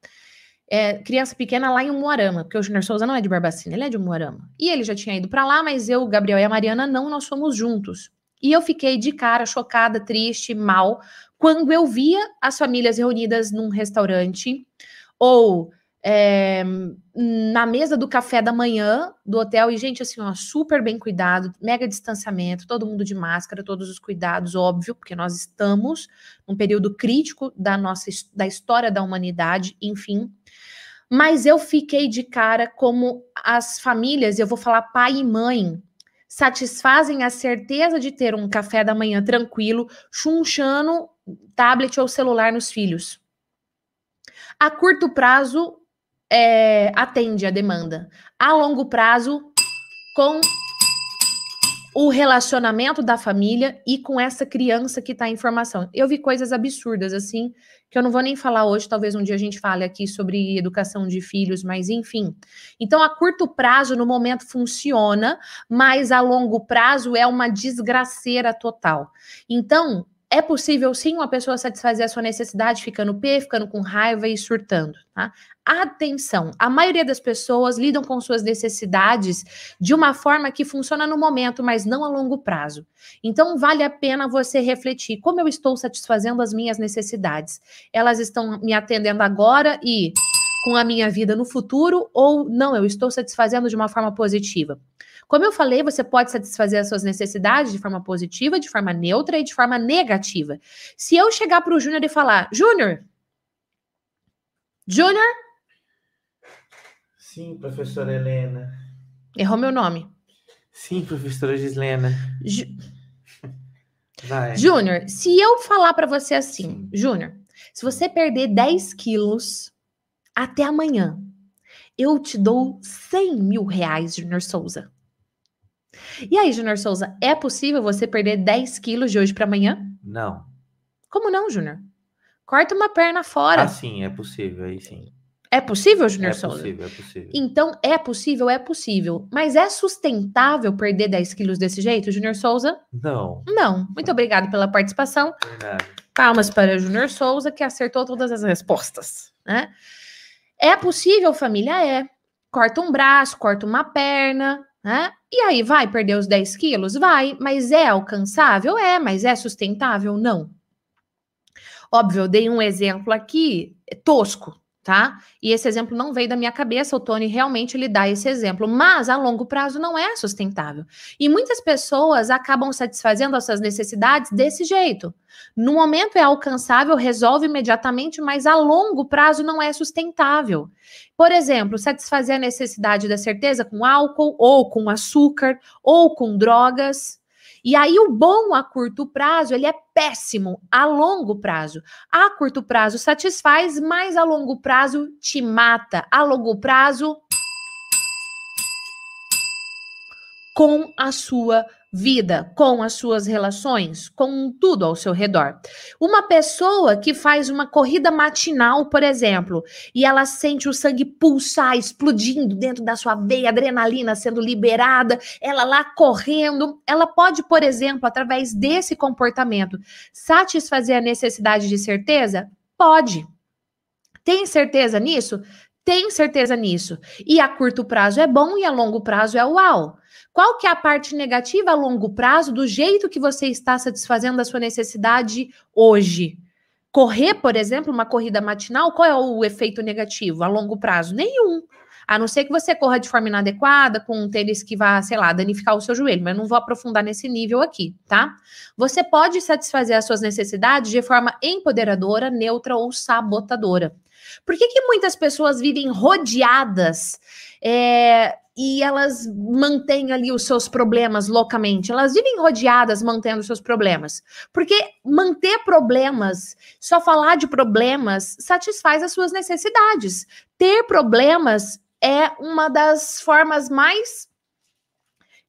É, criança pequena lá em Umuarama, porque o Júnior Souza não é de Barbacena, ele é de Umuarama. E ele já tinha ido para lá, mas eu, Gabriel e a Mariana não, nós fomos juntos. E eu fiquei de cara, chocada, triste, mal, quando eu via as famílias reunidas num restaurante ou é, na mesa do café da manhã do hotel, e, gente, assim, ó, super bem cuidado, mega distanciamento, todo mundo de máscara, todos os cuidados, óbvio, porque nós estamos num período crítico da nossa da história da humanidade, enfim. Mas eu fiquei de cara como as famílias, eu vou falar pai e mãe, satisfazem a certeza de ter um café da manhã tranquilo, chunchando tablet ou celular nos filhos. A curto prazo, é, atende a demanda. A longo prazo, com o relacionamento da família e com essa criança que está em formação. Eu vi coisas absurdas assim, que eu não vou nem falar hoje, talvez um dia a gente fale aqui sobre educação de filhos, mas enfim. Então, a curto prazo, no momento, funciona, mas a longo prazo é uma desgraceira total. Então, é possível sim uma pessoa satisfazer a sua necessidade ficando pé, ficando com raiva e surtando, tá? Atenção, a maioria das pessoas lidam com suas necessidades de uma forma que funciona no momento, mas não a longo prazo. Então vale a pena você refletir como eu estou satisfazendo as minhas necessidades. Elas estão me atendendo agora e com a minha vida no futuro ou não, eu estou satisfazendo de uma forma positiva. Como eu falei, você pode satisfazer as suas necessidades de forma positiva, de forma neutra e de forma negativa. Se eu chegar para o Júnior e falar, Júnior, Júnior? Sim, professora Helena. Errou meu nome. Sim, professora Gislena. Ju... [laughs] Júnior, se eu falar para você assim, Júnior, se você perder 10 quilos até amanhã, eu te dou 100 mil reais, Júnior Souza. E aí, Júnior Souza, é possível você perder 10 quilos de hoje para amanhã? Não. Como não, Júnior? Corta uma perna fora. Ah, sim, é possível, aí sim. É possível, Júnior é Souza? É possível, é possível. Então, é possível, é possível. Mas é sustentável perder 10 quilos desse jeito, Júnior Souza? Não. Não. Muito obrigado pela participação. Verdade. Palmas para o Júnior Souza, que acertou todas as respostas. Né? É possível, família? É. Corta um braço, corta uma perna, né? E aí, vai perder os 10 quilos? Vai, mas é alcançável? É, mas é sustentável? Não. Óbvio, eu dei um exemplo aqui tosco, tá? E esse exemplo não veio da minha cabeça, o Tony realmente lhe dá esse exemplo, mas a longo prazo não é sustentável. E muitas pessoas acabam satisfazendo as suas necessidades desse jeito. No momento é alcançável, resolve imediatamente, mas a longo prazo não é sustentável. Por exemplo, satisfazer a necessidade da certeza com álcool, ou com açúcar, ou com drogas. E aí o bom a curto prazo, ele é péssimo a longo prazo. A curto prazo satisfaz, mas a longo prazo te mata. A longo prazo com a sua vida, com as suas relações, com tudo ao seu redor. Uma pessoa que faz uma corrida matinal, por exemplo, e ela sente o sangue pulsar, explodindo dentro da sua veia, adrenalina sendo liberada, ela lá correndo, ela pode, por exemplo, através desse comportamento, satisfazer a necessidade de certeza? Pode. Tem certeza nisso? Tem certeza nisso. E a curto prazo é bom e a longo prazo é uau. Qual que é a parte negativa a longo prazo do jeito que você está satisfazendo a sua necessidade hoje? Correr, por exemplo, uma corrida matinal, qual é o efeito negativo a longo prazo? Nenhum. A não ser que você corra de forma inadequada, com um tênis que vá, sei lá, danificar o seu joelho, mas não vou aprofundar nesse nível aqui, tá? Você pode satisfazer as suas necessidades de forma empoderadora, neutra ou sabotadora. Por que, que muitas pessoas vivem rodeadas é, e elas mantêm ali os seus problemas loucamente. Elas vivem rodeadas mantendo os seus problemas. Porque manter problemas, só falar de problemas, satisfaz as suas necessidades. Ter problemas é uma das formas mais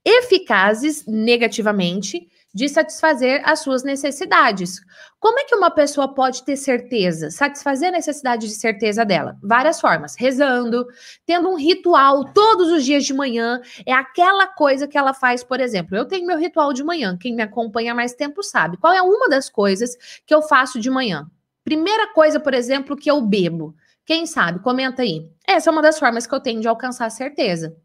eficazes negativamente de satisfazer as suas necessidades. Como é que uma pessoa pode ter certeza, satisfazer a necessidade de certeza dela? Várias formas. Rezando, tendo um ritual todos os dias de manhã. É aquela coisa que ela faz, por exemplo. Eu tenho meu ritual de manhã. Quem me acompanha há mais tempo sabe. Qual é uma das coisas que eu faço de manhã? Primeira coisa, por exemplo, que eu bebo. Quem sabe? Comenta aí. Essa é uma das formas que eu tenho de alcançar certeza.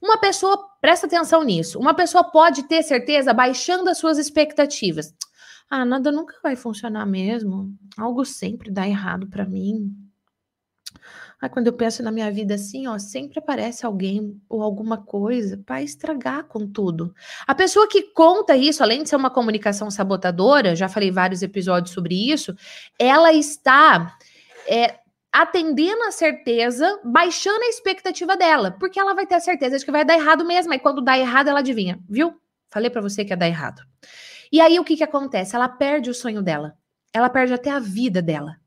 Uma pessoa, presta atenção nisso, uma pessoa pode ter certeza baixando as suas expectativas. Ah, nada nunca vai funcionar mesmo. Algo sempre dá errado para mim. Ah, quando eu penso na minha vida assim, ó, sempre aparece alguém ou alguma coisa para estragar com tudo. A pessoa que conta isso, além de ser uma comunicação sabotadora, já falei vários episódios sobre isso, ela está é, atendendo a certeza, baixando a expectativa dela, porque ela vai ter a certeza de que vai dar errado mesmo. E quando dá errado, ela adivinha, viu? Falei para você que ia dar errado. E aí o que que acontece? Ela perde o sonho dela. Ela perde até a vida dela.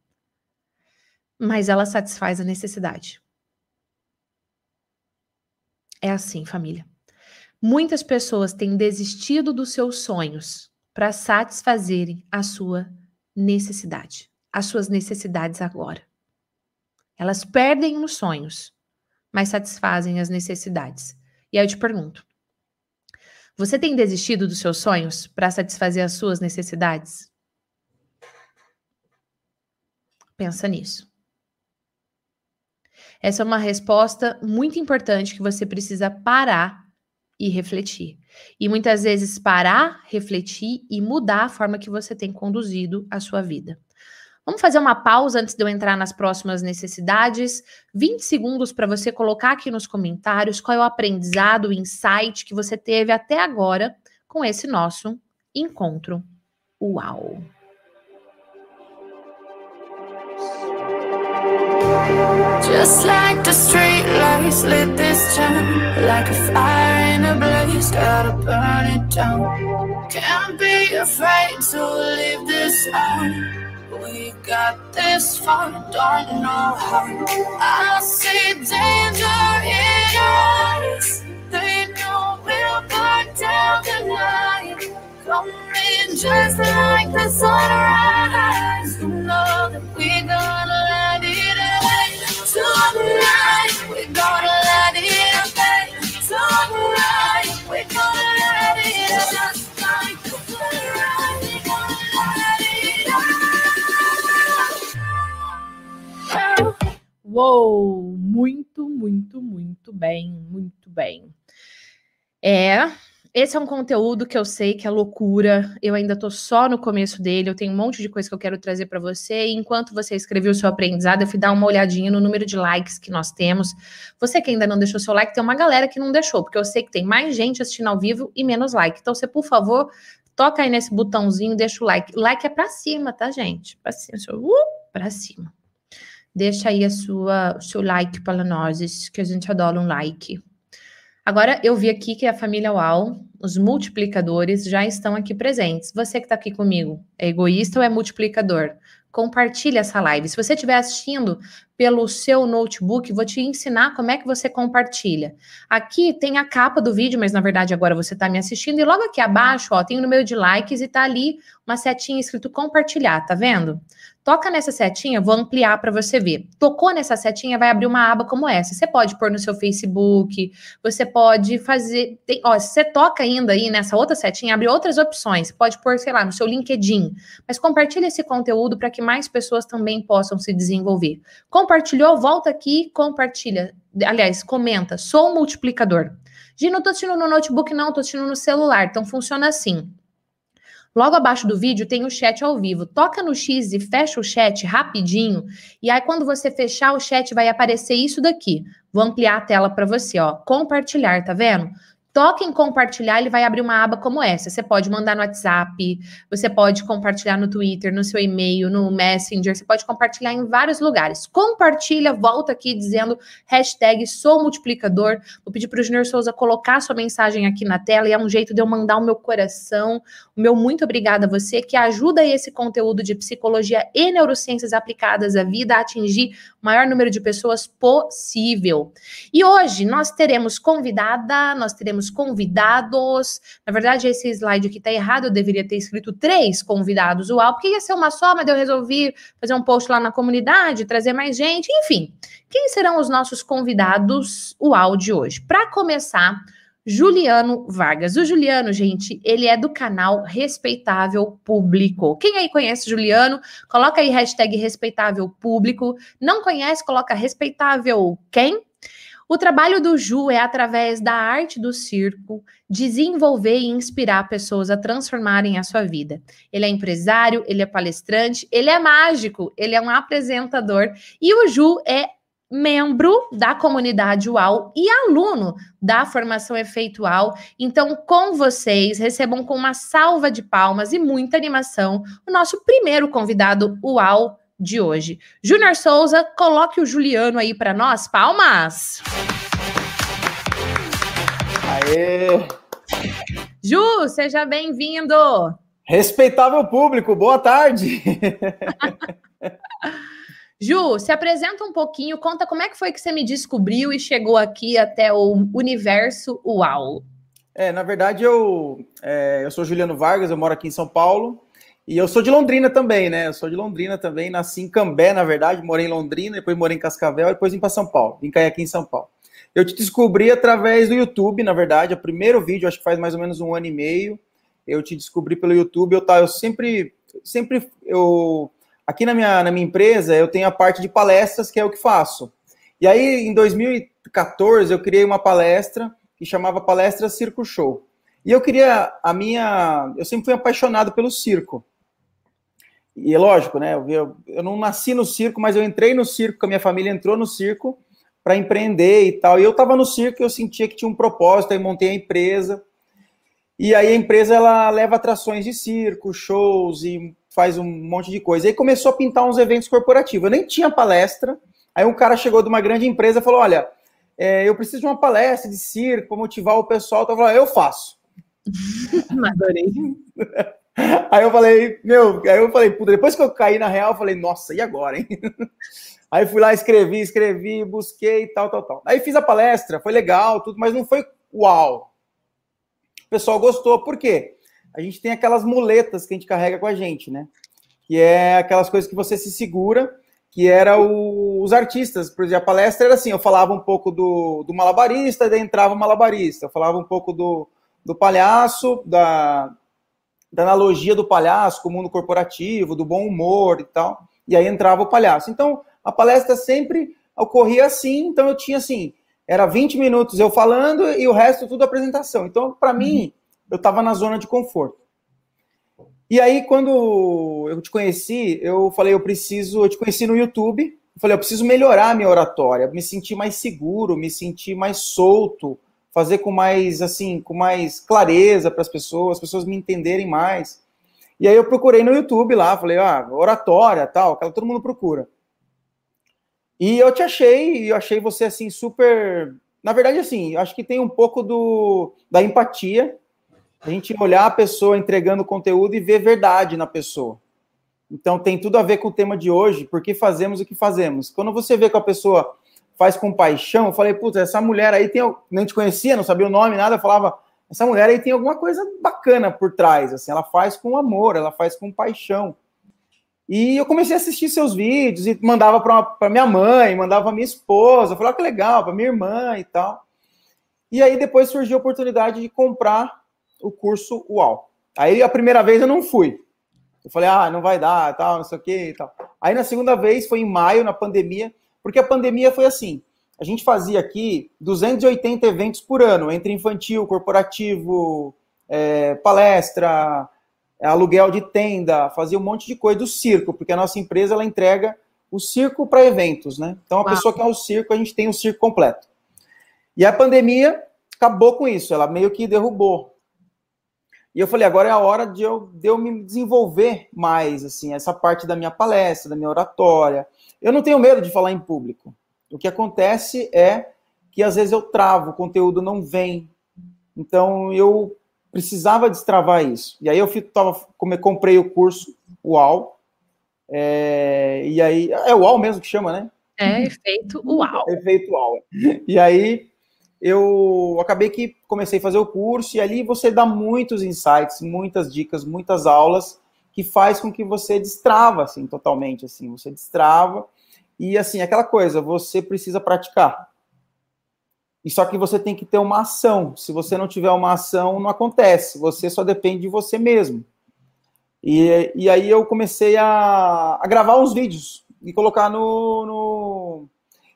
Mas ela satisfaz a necessidade. É assim, família. Muitas pessoas têm desistido dos seus sonhos para satisfazerem a sua necessidade, as suas necessidades agora. Elas perdem os sonhos, mas satisfazem as necessidades. E aí eu te pergunto: você tem desistido dos seus sonhos para satisfazer as suas necessidades? Pensa nisso. Essa é uma resposta muito importante que você precisa parar e refletir. E muitas vezes parar, refletir e mudar a forma que você tem conduzido a sua vida. Vamos fazer uma pausa antes de eu entrar nas próximas necessidades. 20 segundos para você colocar aqui nos comentários qual é o aprendizado, o insight que você teve até agora com esse nosso encontro. Uau! Just like the street lights lit this town Like a fire in a blaze, gotta burn it down Can't be afraid to leave this we got this far, don't know how. I see danger in your eyes. They know we'll burn down the night. Coming just like the sunrise. You know that we're gonna let it away. Tonight, we're gonna Uou! Muito, muito, muito bem, muito bem. É, esse é um conteúdo que eu sei que é loucura. Eu ainda tô só no começo dele. Eu tenho um monte de coisa que eu quero trazer para você. E enquanto você escreveu o seu aprendizado, eu fui dar uma olhadinha no número de likes que nós temos. Você que ainda não deixou seu like, tem uma galera que não deixou, porque eu sei que tem mais gente assistindo ao vivo e menos like. Então, você, por favor, toca aí nesse botãozinho, deixa o like. Like é para cima, tá, gente? Para cima, uh, para cima. Deixa aí a sua, o seu like para nós, que a gente adora um like. Agora, eu vi aqui que a família UAU, os multiplicadores, já estão aqui presentes. Você que está aqui comigo, é egoísta ou é multiplicador? Compartilhe essa live. Se você estiver assistindo pelo seu notebook, vou te ensinar como é que você compartilha. Aqui tem a capa do vídeo, mas na verdade agora você está me assistindo. E logo aqui abaixo, ó, tem o número de likes e tá ali uma setinha escrito compartilhar, tá vendo? Toca nessa setinha, vou ampliar para você ver. Tocou nessa setinha, vai abrir uma aba como essa. Você pode pôr no seu Facebook, você pode fazer. Tem, ó, se você toca ainda aí nessa outra setinha, abre outras opções. Você pode pôr, sei lá, no seu LinkedIn. Mas compartilhe esse conteúdo para que mais pessoas também possam se desenvolver. Compartilhou? Volta aqui, compartilha. Aliás, comenta. Sou um multiplicador. Gino, não tô assistindo no notebook, não, tô assistindo no celular. Então funciona assim. Logo abaixo do vídeo tem o chat ao vivo. Toca no X e fecha o chat rapidinho. E aí, quando você fechar o chat, vai aparecer isso daqui. Vou ampliar a tela para você, ó. Compartilhar, tá vendo? Toque em compartilhar, ele vai abrir uma aba como essa. Você pode mandar no WhatsApp, você pode compartilhar no Twitter, no seu e-mail, no Messenger, você pode compartilhar em vários lugares. Compartilha, volta aqui dizendo hashtag sou multiplicador. Vou pedir para o Junior Souza colocar sua mensagem aqui na tela e é um jeito de eu mandar o meu coração, o meu muito obrigada a você que ajuda esse conteúdo de psicologia e neurociências aplicadas à vida a atingir maior número de pessoas possível. E hoje nós teremos convidada, nós teremos convidados. Na verdade, esse slide aqui está errado, eu deveria ter escrito três convidados UAU, porque ia ser uma só, mas eu resolvi fazer um post lá na comunidade, trazer mais gente, enfim. Quem serão os nossos convidados UAU de hoje? Para começar, Juliano Vargas. O Juliano, gente, ele é do canal Respeitável Público. Quem aí conhece Juliano, coloca aí hashtag Respeitável Público. Não conhece, coloca Respeitável quem? O trabalho do Ju é, através da arte do circo, desenvolver e inspirar pessoas a transformarem a sua vida. Ele é empresário, ele é palestrante, ele é mágico, ele é um apresentador e o Ju é membro da comunidade UAU e aluno da formação efeitual. Então, com vocês, recebam com uma salva de palmas e muita animação o nosso primeiro convidado UAU de hoje. Júnior Souza, coloque o Juliano aí para nós. Palmas! Aê! Ju, seja bem-vindo! Respeitável público, boa tarde! [laughs] Ju, se apresenta um pouquinho, conta como é que foi que você me descobriu e chegou aqui até o universo UAU. É, na verdade, eu, é, eu sou Juliano Vargas, eu moro aqui em São Paulo. E eu sou de Londrina também, né? Eu sou de Londrina também, nasci em Cambé, na verdade, morei em Londrina, depois morei em Cascavel, depois vim para São Paulo, vim cair aqui em São Paulo. Eu te descobri através do YouTube, na verdade, o primeiro vídeo, acho que faz mais ou menos um ano e meio, eu te descobri pelo YouTube, eu, tá, eu sempre, sempre, eu, aqui na minha, na minha empresa, eu tenho a parte de palestras, que é o que faço. E aí, em 2014, eu criei uma palestra que chamava Palestra Circo Show. E eu queria a minha. Eu sempre fui apaixonado pelo circo. E é lógico, né? Eu, eu não nasci no circo, mas eu entrei no circo, a minha família entrou no circo para empreender e tal. E eu estava no circo e eu sentia que tinha um propósito, aí montei a empresa. E aí a empresa ela leva atrações de circo, shows e faz um monte de coisa. E aí começou a pintar uns eventos corporativos. Eu nem tinha palestra. Aí um cara chegou de uma grande empresa e falou: Olha, é, eu preciso de uma palestra de circo para motivar o pessoal. Então eu falei: Eu faço. [laughs] Adorei. [laughs] Aí eu falei, meu, aí eu falei, puta, depois que eu caí na real, eu falei, nossa, e agora, hein? [laughs] Aí fui lá, escrevi, escrevi, busquei, tal, tal, tal. Aí fiz a palestra, foi legal, tudo, mas não foi uau. O pessoal gostou, por quê? A gente tem aquelas muletas que a gente carrega com a gente, né? Que é aquelas coisas que você se segura, que era o, os artistas. Por exemplo, a palestra era assim, eu falava um pouco do, do malabarista, daí entrava o malabarista. Eu falava um pouco do, do palhaço, da, da analogia do palhaço com o mundo corporativo, do bom humor e tal. E aí entrava o palhaço. Então, a palestra sempre ocorria assim, então eu tinha assim, era 20 minutos eu falando e o resto tudo apresentação. Então, para mim, eu estava na zona de conforto. E aí, quando eu te conheci, eu falei, eu preciso, eu te conheci no YouTube, eu falei, eu preciso melhorar a minha oratória, me sentir mais seguro, me sentir mais solto, fazer com mais, assim, com mais clareza para as pessoas, as pessoas me entenderem mais. E aí eu procurei no YouTube lá, falei, ah, oratória, tal, aquela todo mundo procura. E eu te achei, eu achei você assim super, na verdade assim, acho que tem um pouco do da empatia, a gente olhar a pessoa entregando conteúdo e ver verdade na pessoa. Então tem tudo a ver com o tema de hoje, porque fazemos o que fazemos. Quando você vê que a pessoa faz com paixão, eu falei, putz, essa mulher aí tem, nem te conhecia, não sabia o nome, nada, falava, essa mulher aí tem alguma coisa bacana por trás, assim, ela faz com amor, ela faz com paixão. E eu comecei a assistir seus vídeos e mandava para minha mãe, mandava para minha esposa, falava ah, que legal, para minha irmã e tal. E aí depois surgiu a oportunidade de comprar o curso UAU. Aí a primeira vez eu não fui. Eu falei, ah, não vai dar, tal, não sei o que e tal. Aí na segunda vez foi em maio, na pandemia, porque a pandemia foi assim: a gente fazia aqui 280 eventos por ano, entre infantil, corporativo, é, palestra, aluguel de tenda, fazia um monte de coisa do circo, porque a nossa empresa ela entrega o circo para eventos, né? Então a Uau. pessoa quer o circo, a gente tem o circo completo. E a pandemia acabou com isso, ela meio que derrubou. E eu falei, agora é a hora de eu, de eu me desenvolver mais, assim, essa parte da minha palestra, da minha oratória. Eu não tenho medo de falar em público. O que acontece é que às vezes eu travo, o conteúdo não vem. Então eu precisava destravar isso. E aí eu fui, tava, como comprei o curso UAU, é, e aí é o UAU mesmo que chama, né? É, efeito UAU. Efeito UAU. E aí eu acabei que comecei a fazer o curso e ali você dá muitos insights, muitas dicas, muitas aulas que faz com que você destrava assim totalmente assim, você destrava e assim, aquela coisa, você precisa praticar. E só que você tem que ter uma ação. Se você não tiver uma ação, não acontece. Você só depende de você mesmo. E, e aí eu comecei a, a gravar uns vídeos e colocar no, no,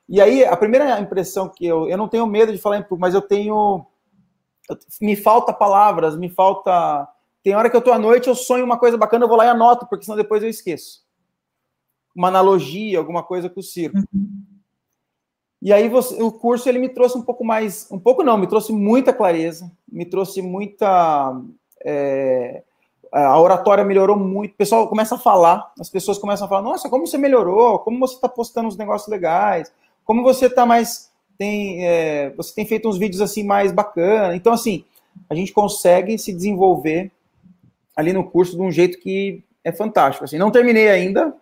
E aí, a primeira impressão que eu. Eu não tenho medo de falar em público, mas eu tenho. Me falta palavras, me falta. Tem hora que eu tô à noite, eu sonho uma coisa bacana, eu vou lá e anoto, porque senão depois eu esqueço uma analogia, alguma coisa com o circo. Uhum. E aí você, o curso ele me trouxe um pouco mais, um pouco não, me trouxe muita clareza, me trouxe muita é, a oratória melhorou muito. O pessoal começa a falar, as pessoas começam a falar: Nossa, como você melhorou? Como você está postando uns negócios legais? Como você está mais tem é, você tem feito uns vídeos assim mais bacana? Então assim a gente consegue se desenvolver ali no curso de um jeito que é fantástico. Assim, não terminei ainda,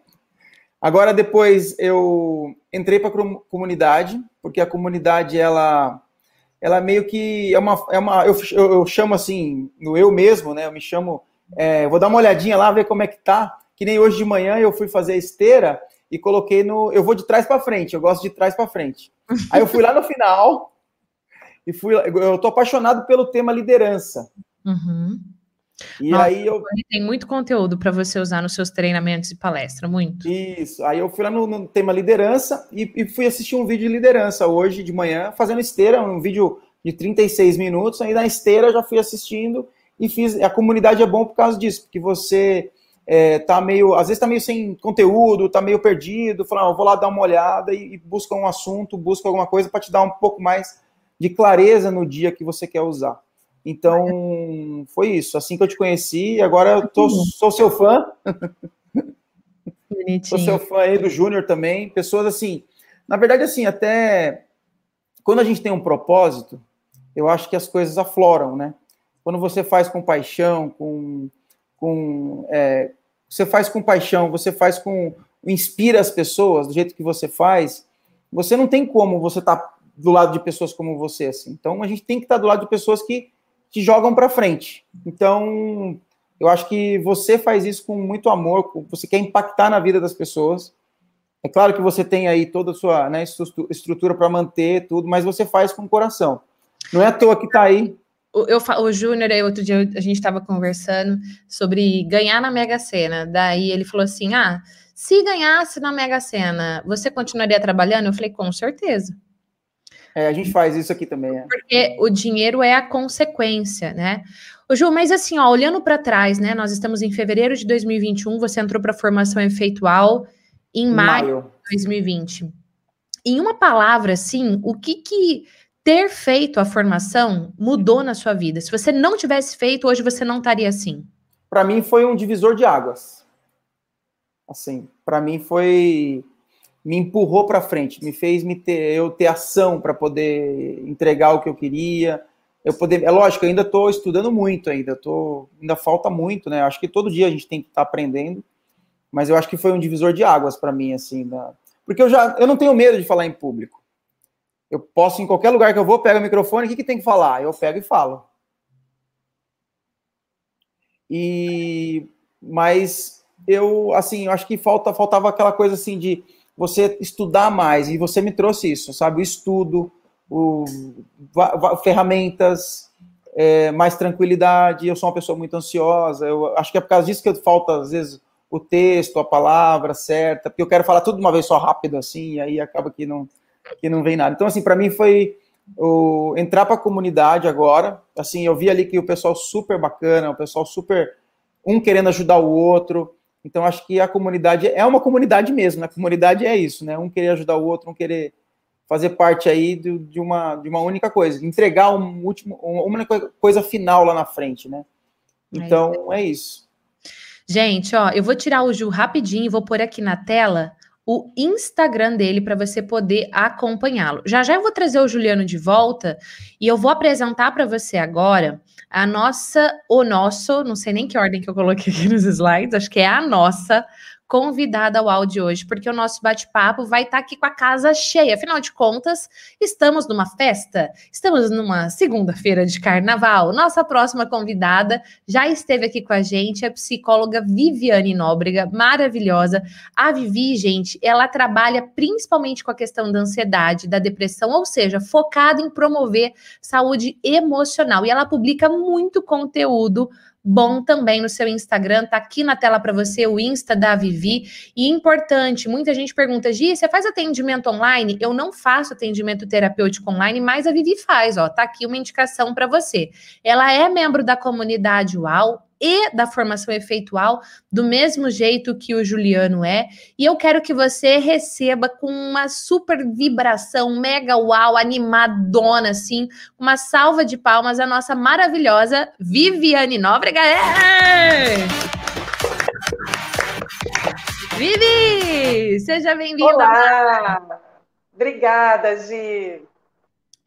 Agora, depois eu entrei para a comunidade, porque a comunidade, ela, ela meio que é uma. É uma eu, eu chamo assim, no eu mesmo, né? Eu me chamo. É, vou dar uma olhadinha lá, ver como é que tá. Que nem hoje de manhã eu fui fazer a esteira e coloquei no. Eu vou de trás para frente, eu gosto de trás para frente. Aí eu fui lá no final e fui. Eu tô apaixonado pelo tema liderança. Uhum. E Nossa, aí eu. Tem muito conteúdo para você usar nos seus treinamentos e palestra, muito. Isso. Aí eu fui lá no, no tema liderança e, e, fui assistir um vídeo de liderança hoje de manhã, fazendo esteira, um vídeo de 36 minutos. Aí na esteira já fui assistindo e fiz. A comunidade é bom por causa disso, porque você é, tá meio, às vezes tá meio sem conteúdo, tá meio perdido, fala, ah, vou lá dar uma olhada e, e busca um assunto, busca alguma coisa para te dar um pouco mais de clareza no dia que você quer usar. Então, foi isso. Assim que eu te conheci, agora eu tô, sou seu fã. Bonitinho. Sou seu fã aí do Júnior também. Pessoas assim, na verdade, assim, até quando a gente tem um propósito, eu acho que as coisas afloram, né? Quando você faz com paixão, com. Com é, você faz com paixão, você faz com. inspira as pessoas do jeito que você faz, você não tem como você estar tá do lado de pessoas como você, assim. Então a gente tem que estar tá do lado de pessoas que que jogam para frente. Então, eu acho que você faz isso com muito amor, você quer impactar na vida das pessoas. É claro que você tem aí toda a sua né, estrutura para manter tudo, mas você faz com coração. Não é à toa que está aí. Eu, o Júnior, outro dia a gente estava conversando sobre ganhar na Mega Sena. Daí ele falou assim: Ah, se ganhasse na Mega Sena, você continuaria trabalhando? Eu falei, com certeza. É, a gente faz isso aqui também. É. Porque o dinheiro é a consequência, né? Ô, Ju, mas assim, ó, olhando para trás, né? Nós estamos em fevereiro de 2021, você entrou para a formação efeitual em maio, maio de 2020. Em uma palavra, assim, o que que ter feito a formação mudou na sua vida? Se você não tivesse feito, hoje você não estaria assim. Para mim foi um divisor de águas. Assim, para mim foi me empurrou para frente, me fez me ter, eu ter ação para poder entregar o que eu queria. Eu poder, é lógico, eu ainda estou estudando muito ainda, tô, ainda falta muito, né? Acho que todo dia a gente tem que estar tá aprendendo, mas eu acho que foi um divisor de águas para mim, assim, da, porque eu já, eu não tenho medo de falar em público. Eu posso em qualquer lugar que eu vou, pego o microfone, o que, que tem que falar? Eu pego e falo. E, mas eu, assim, eu acho que falta, faltava aquela coisa assim de você estudar mais, e você me trouxe isso, sabe? O estudo, o, ferramentas, é, mais tranquilidade. Eu sou uma pessoa muito ansiosa, eu acho que é por causa disso que falta, às vezes, o texto, a palavra certa, porque eu quero falar tudo de uma vez só rápido, assim, e aí acaba que não, que não vem nada. Então, assim, para mim foi o, entrar para a comunidade agora, assim, eu vi ali que o pessoal super bacana, o pessoal super, um querendo ajudar o outro, então, acho que a comunidade é uma comunidade mesmo, né? A comunidade é isso, né? Um querer ajudar o outro, um querer fazer parte aí de, de uma, de uma única coisa, entregar um último, uma coisa final lá na frente, né? Então, é isso. Gente, ó, eu vou tirar o Ju rapidinho e vou pôr aqui na tela o Instagram dele para você poder acompanhá-lo. Já já eu vou trazer o Juliano de volta e eu vou apresentar para você agora a nossa, o nosso, não sei nem que ordem que eu coloquei aqui nos slides, acho que é a nossa convidada ao áudio hoje, porque o nosso bate-papo vai estar tá aqui com a casa cheia. Afinal de contas, estamos numa festa, estamos numa segunda-feira de carnaval. Nossa próxima convidada já esteve aqui com a gente, a psicóloga Viviane Nóbrega, maravilhosa. A Vivi, gente, ela trabalha principalmente com a questão da ansiedade, da depressão, ou seja, focada em promover saúde emocional. E ela publica muito conteúdo bom também no seu Instagram. Tá aqui na tela para você o Insta da Vivi. E importante, muita gente pergunta: Gi, você faz atendimento online? Eu não faço atendimento terapêutico online, mas a Vivi faz, ó. Tá aqui uma indicação para você. Ela é membro da comunidade UAU, e da formação efeitual, do mesmo jeito que o Juliano é. E eu quero que você receba com uma super vibração, mega uau, animadona, assim, uma salva de palmas a nossa maravilhosa Viviane Nóbrega. É! Vivi! Seja bem-vinda! Olá! Obrigada, Gi!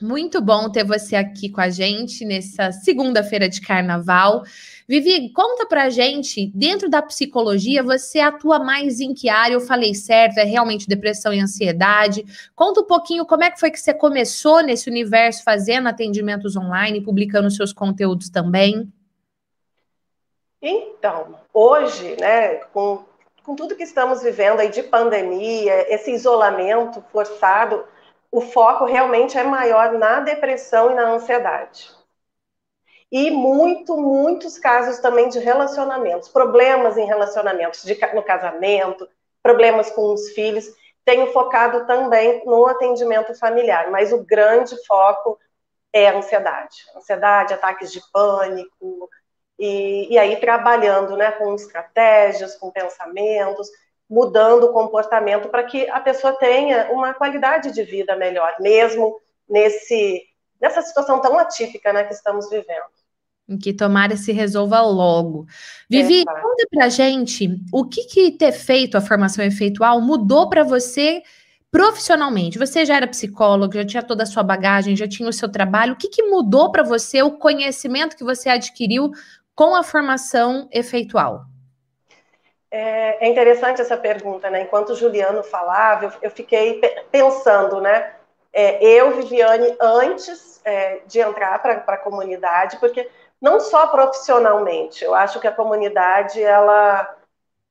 Muito bom ter você aqui com a gente nessa segunda-feira de carnaval. Vivi, conta pra gente, dentro da psicologia, você atua mais em que área? Eu falei certo, é realmente depressão e ansiedade. Conta um pouquinho como é que foi que você começou nesse universo fazendo atendimentos online, publicando seus conteúdos também. Então, hoje, né, com, com tudo que estamos vivendo aí de pandemia, esse isolamento forçado, o foco realmente é maior na depressão e na ansiedade e muito, muitos casos também de relacionamentos, problemas em relacionamentos, de, no casamento, problemas com os filhos. Tenho focado também no atendimento familiar, mas o grande foco é a ansiedade. Ansiedade, ataques de pânico, e, e aí trabalhando né, com estratégias, com pensamentos, mudando o comportamento para que a pessoa tenha uma qualidade de vida melhor, mesmo nesse nessa situação tão atípica né, que estamos vivendo. Em que tomara se resolva logo. Vivi, é, tá. conta pra gente o que, que ter feito a formação efeitual mudou para você profissionalmente. Você já era psicólogo, já tinha toda a sua bagagem, já tinha o seu trabalho. O que, que mudou para você o conhecimento que você adquiriu com a formação efeitual? É, é interessante essa pergunta, né? Enquanto o Juliano falava, eu, eu fiquei pensando, né? É, eu, Viviane, antes é, de entrar para a comunidade, porque não só profissionalmente. Eu acho que a comunidade, ela,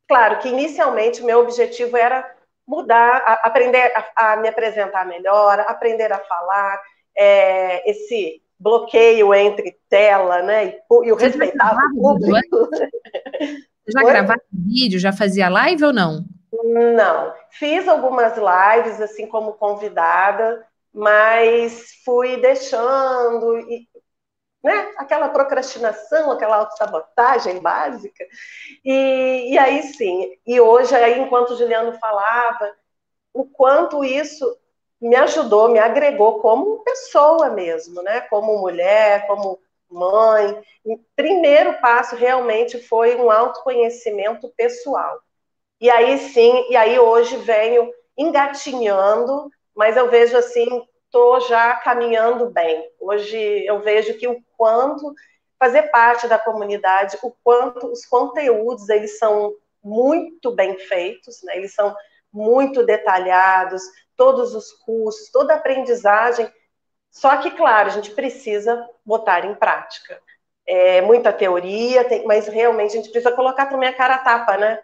claro, que inicialmente meu objetivo era mudar, a, aprender a, a, me apresentar melhor, aprender a falar, é, esse bloqueio entre tela, né, e, e o respeitar o público. [laughs] Já gravava vídeo, já fazia live ou não? Não, fiz algumas lives assim como convidada, mas fui deixando, e, né? aquela procrastinação, aquela autossabotagem básica. E, e aí sim, e hoje, aí, enquanto o Juliano falava, o quanto isso me ajudou, me agregou como pessoa mesmo, né? Como mulher, como mãe. O primeiro passo realmente foi um autoconhecimento pessoal. E aí sim, e aí hoje venho engatinhando, mas eu vejo assim, estou já caminhando bem. Hoje eu vejo que o quanto fazer parte da comunidade, o quanto os conteúdos eles são muito bem feitos, né? Eles são muito detalhados, todos os cursos, toda a aprendizagem. Só que, claro, a gente precisa botar em prática. É muita teoria, tem, mas realmente a gente precisa colocar também a cara a tapa, né?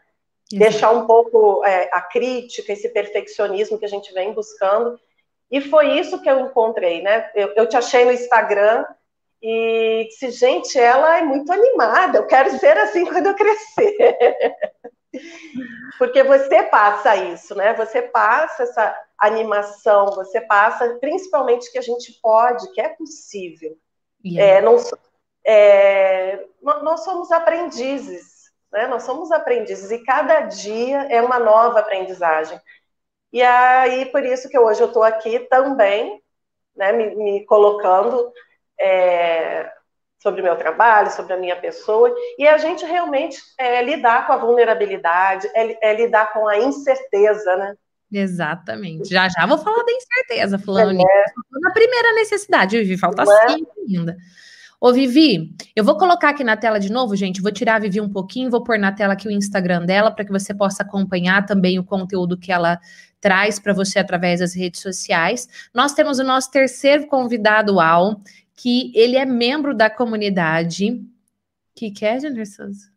Deixar um pouco é, a crítica, esse perfeccionismo que a gente vem buscando. E foi isso que eu encontrei, né? Eu, eu te achei no Instagram e disse, gente, ela é muito animada, eu quero ser assim [laughs] quando eu crescer. Porque você passa isso, né? Você passa essa animação, você passa principalmente que a gente pode, que é possível. Yeah. É, não, é, nós somos aprendizes, né? Nós somos aprendizes e cada dia é uma nova aprendizagem. E aí, por isso que hoje eu estou aqui também, né, me, me colocando é, sobre o meu trabalho, sobre a minha pessoa, e a gente realmente é, lidar com a vulnerabilidade, é, é, lidar com a incerteza, né? Exatamente. Já já vou falar da incerteza, falando é. Na primeira necessidade, Vivi, falta é? cinco ainda. Ô, Vivi, eu vou colocar aqui na tela de novo, gente. Vou tirar a Vivi um pouquinho, vou pôr na tela aqui o Instagram dela para que você possa acompanhar também o conteúdo que ela traz para você através das redes sociais. Nós temos o nosso terceiro convidado, Al, que ele é membro da comunidade. que que é, Junior Souza?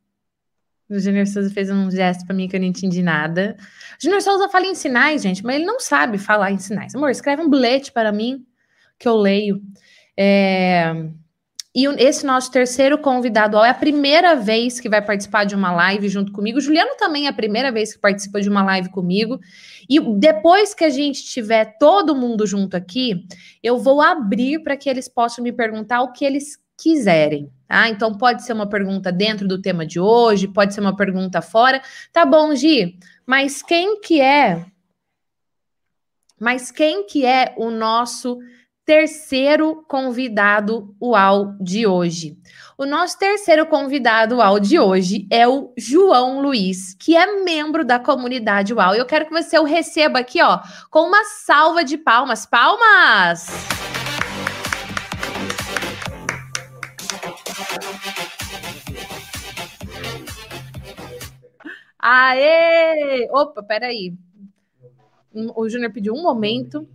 O Junior Souza fez um gesto para mim que eu não entendi nada. O Junior Souza fala em sinais, gente, mas ele não sabe falar em sinais. Amor, escreve um bilhete para mim que eu leio. É... E esse nosso terceiro convidado é a primeira vez que vai participar de uma live junto comigo. Juliano também é a primeira vez que participa de uma live comigo. E depois que a gente tiver todo mundo junto aqui, eu vou abrir para que eles possam me perguntar o que eles quiserem, tá? Então pode ser uma pergunta dentro do tema de hoje, pode ser uma pergunta fora. Tá bom, Gi, mas quem que é? Mas quem que é o nosso terceiro convidado UAU de hoje. O nosso terceiro convidado UAU de hoje é o João Luiz, que é membro da comunidade UAU. Eu quero que você o receba aqui, ó, com uma salva de palmas. Palmas! Aê! Opa, peraí. O Júnior pediu um momento.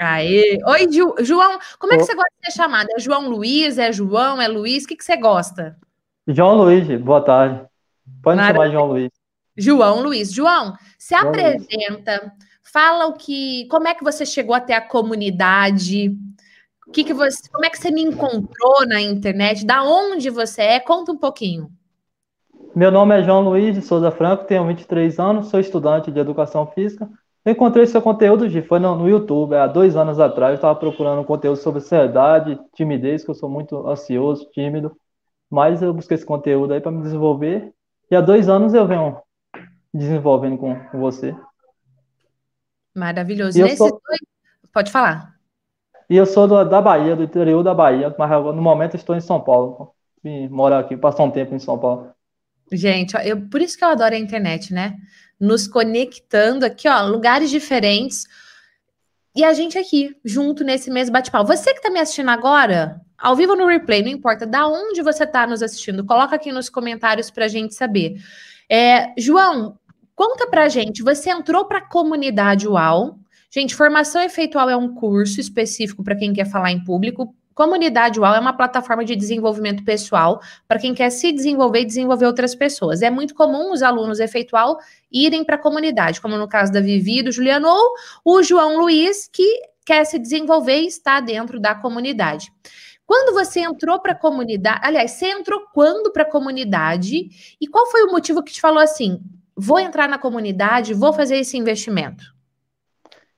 Aê! Oi, Ju, João, como é que você gosta de ser chamado? É João Luiz? É João? É Luiz? O que, que você gosta? João Luiz, boa tarde. Pode me chamar João Luiz. João Luiz. João, se João apresenta, Luiz. fala o que. Como é que você chegou até a comunidade? O que, que você, como é que você me encontrou na internet? Da onde você é? Conta um pouquinho. Meu nome é João Luiz de Souza Franco, tenho 23 anos, sou estudante de educação física eu encontrei seu conteúdo, Gi, foi no, no YouTube, há dois anos atrás, eu estava procurando um conteúdo sobre ansiedade, timidez, que eu sou muito ansioso, tímido, mas eu busquei esse conteúdo aí para me desenvolver, e há dois anos eu venho desenvolvendo com, com você. Maravilhoso. Nesse sou... Pode falar. E eu sou do, da Bahia, do interior da Bahia, mas no momento estou em São Paulo. Vim morar aqui, passar um tempo em São Paulo. Gente, eu, por isso que eu adoro a internet, né? nos conectando aqui, ó, lugares diferentes. E a gente aqui, junto nesse mesmo bate-papo. Você que está me assistindo agora, ao vivo no replay, não importa da onde você está nos assistindo, coloca aqui nos comentários para a gente saber. É, João, conta para a gente, você entrou para comunidade UAU. Gente, formação efeitual é um curso específico para quem quer falar em público. Comunidade UAU é uma plataforma de desenvolvimento pessoal para quem quer se desenvolver e desenvolver outras pessoas. É muito comum os alunos efeitual irem para a comunidade, como no caso da Vivi do Juliano, ou o João Luiz, que quer se desenvolver e está dentro da comunidade. Quando você entrou para a comunidade, aliás, você entrou quando para a comunidade e qual foi o motivo que te falou assim: vou entrar na comunidade, vou fazer esse investimento?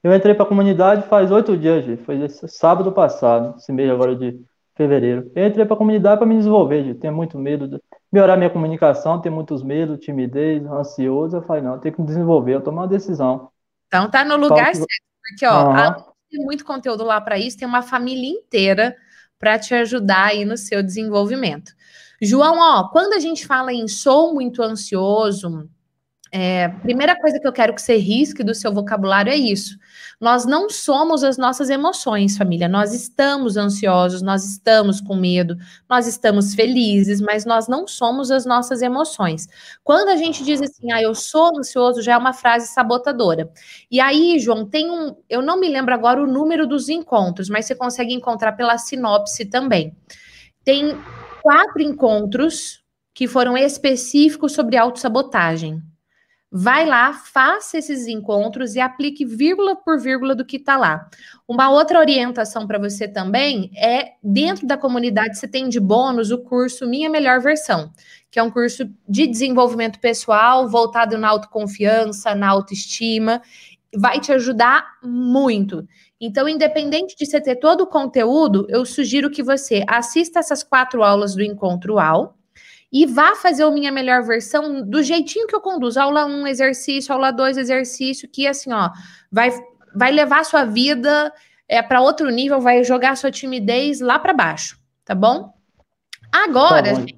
Eu entrei para a comunidade faz oito dias, Gi. Foi sábado passado, esse mês agora de fevereiro. Eu entrei para a comunidade para me desenvolver, Gi. Tenho muito medo de melhorar minha comunicação, tenho muitos medos, timidez, ansioso. Eu falei, não, eu tenho que desenvolver, eu tomar uma decisão. Então tá no lugar certo, porque ó, de ter muito conteúdo lá para isso, tem uma família inteira para te ajudar aí no seu desenvolvimento. João, ó, quando a gente fala em sou muito ansioso, é, primeira coisa que eu quero que você risque do seu vocabulário é isso. Nós não somos as nossas emoções, família. Nós estamos ansiosos, nós estamos com medo, nós estamos felizes, mas nós não somos as nossas emoções. Quando a gente diz assim, ah, eu sou ansioso, já é uma frase sabotadora. E aí, João, tem um. Eu não me lembro agora o número dos encontros, mas você consegue encontrar pela sinopse também. Tem quatro encontros que foram específicos sobre autossabotagem. Vai lá, faça esses encontros e aplique vírgula por vírgula do que está lá. Uma outra orientação para você também é dentro da comunidade você tem de bônus o curso Minha Melhor Versão, que é um curso de desenvolvimento pessoal voltado na autoconfiança, na autoestima, vai te ajudar muito. Então, independente de você ter todo o conteúdo, eu sugiro que você assista essas quatro aulas do Encontro UAU e vá fazer o Minha Melhor Versão do jeitinho que eu conduzo. Aula 1, exercício, aula 2, exercício, que assim, ó, vai, vai levar a sua vida é, para outro nível, vai jogar a sua timidez lá para baixo, tá bom? Agora, Tá bom. gente,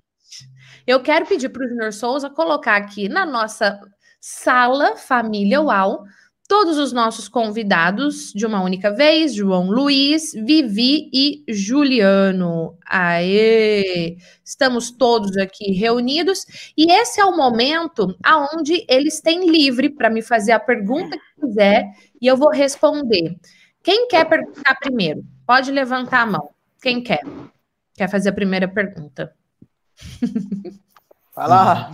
eu quero pedir para o Junior Souza colocar aqui na nossa sala Família UAU todos os nossos convidados de uma única vez, João Luiz, Vivi e Juliano. Aê! Estamos todos aqui reunidos e esse é o momento aonde eles têm livre para me fazer a pergunta que quiser e eu vou responder. Quem quer perguntar primeiro? Pode levantar a mão. Quem quer? Quer fazer a primeira pergunta? Vai lá.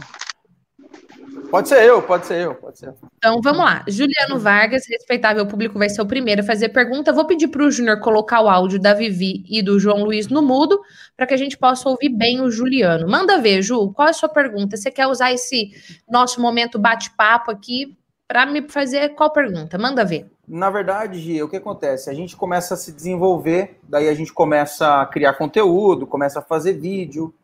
Pode ser eu, pode ser eu, pode ser. Então vamos lá. Juliano Vargas, respeitável público, vai ser o primeiro a fazer pergunta. Vou pedir para o Júnior colocar o áudio da Vivi e do João Luiz no mudo, para que a gente possa ouvir bem o Juliano. Manda ver, Ju, qual é a sua pergunta? Você quer usar esse nosso momento bate-papo aqui para me fazer qual pergunta? Manda ver. Na verdade, Gia, o que acontece? A gente começa a se desenvolver, daí a gente começa a criar conteúdo, começa a fazer vídeo,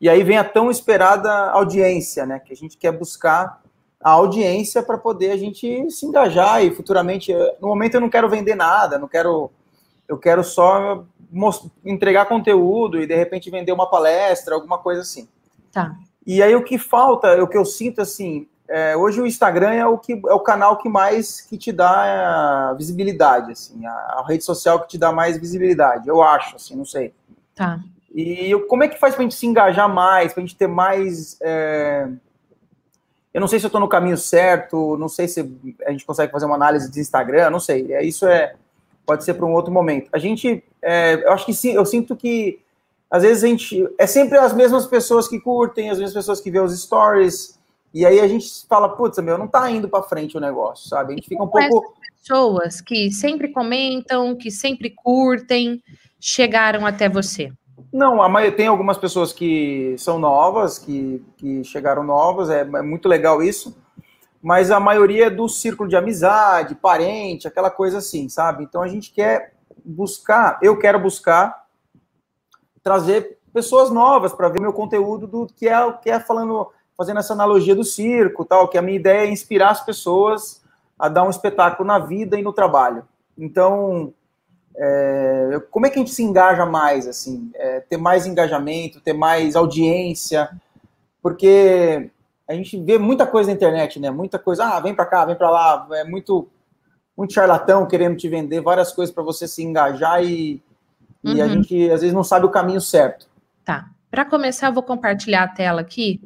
e aí vem a tão esperada audiência, né? Que a gente quer buscar a audiência para poder a gente se engajar e futuramente. No momento eu não quero vender nada, não quero. Eu quero só entregar conteúdo e de repente vender uma palestra, alguma coisa assim. Tá. E aí o que falta, o que eu sinto assim, é, hoje o Instagram é o que é o canal que mais que te dá é, visibilidade, assim, a, a rede social que te dá mais visibilidade, eu acho, assim, não sei. Tá. E como é que faz pra gente se engajar mais, pra gente ter mais. é, Eu não sei se eu estou no caminho certo, não sei se a gente consegue fazer uma análise de Instagram, não sei. É, isso é pode ser para um outro momento. A gente, é, eu acho que sim, eu sinto que às vezes a gente é sempre as mesmas pessoas que curtem, as mesmas pessoas que vê os stories, e aí a gente fala, putz, meu, não tá indo para frente o negócio, sabe? A gente fica um pouco Pessoas que sempre comentam, que sempre curtem, chegaram até você. Não, a maioria, tem algumas pessoas que são novas, que, que chegaram novas, é, é muito legal isso, mas a maioria é do círculo de amizade, parente, aquela coisa assim, sabe? Então a gente quer buscar, eu quero buscar trazer pessoas novas para ver meu conteúdo do que é o que é falando, fazendo essa analogia do circo, tal, que a minha ideia é inspirar as pessoas a dar um espetáculo na vida e no trabalho. Então, é, como é que a gente se engaja mais, assim, é, ter mais engajamento, ter mais audiência, porque a gente vê muita coisa na internet, né? Muita coisa, ah, vem para cá, vem para lá, é muito, muito charlatão querendo te vender várias coisas para você se engajar e, e a Uhum. gente às vezes não sabe o caminho certo. Tá. Para começar, eu vou compartilhar a tela aqui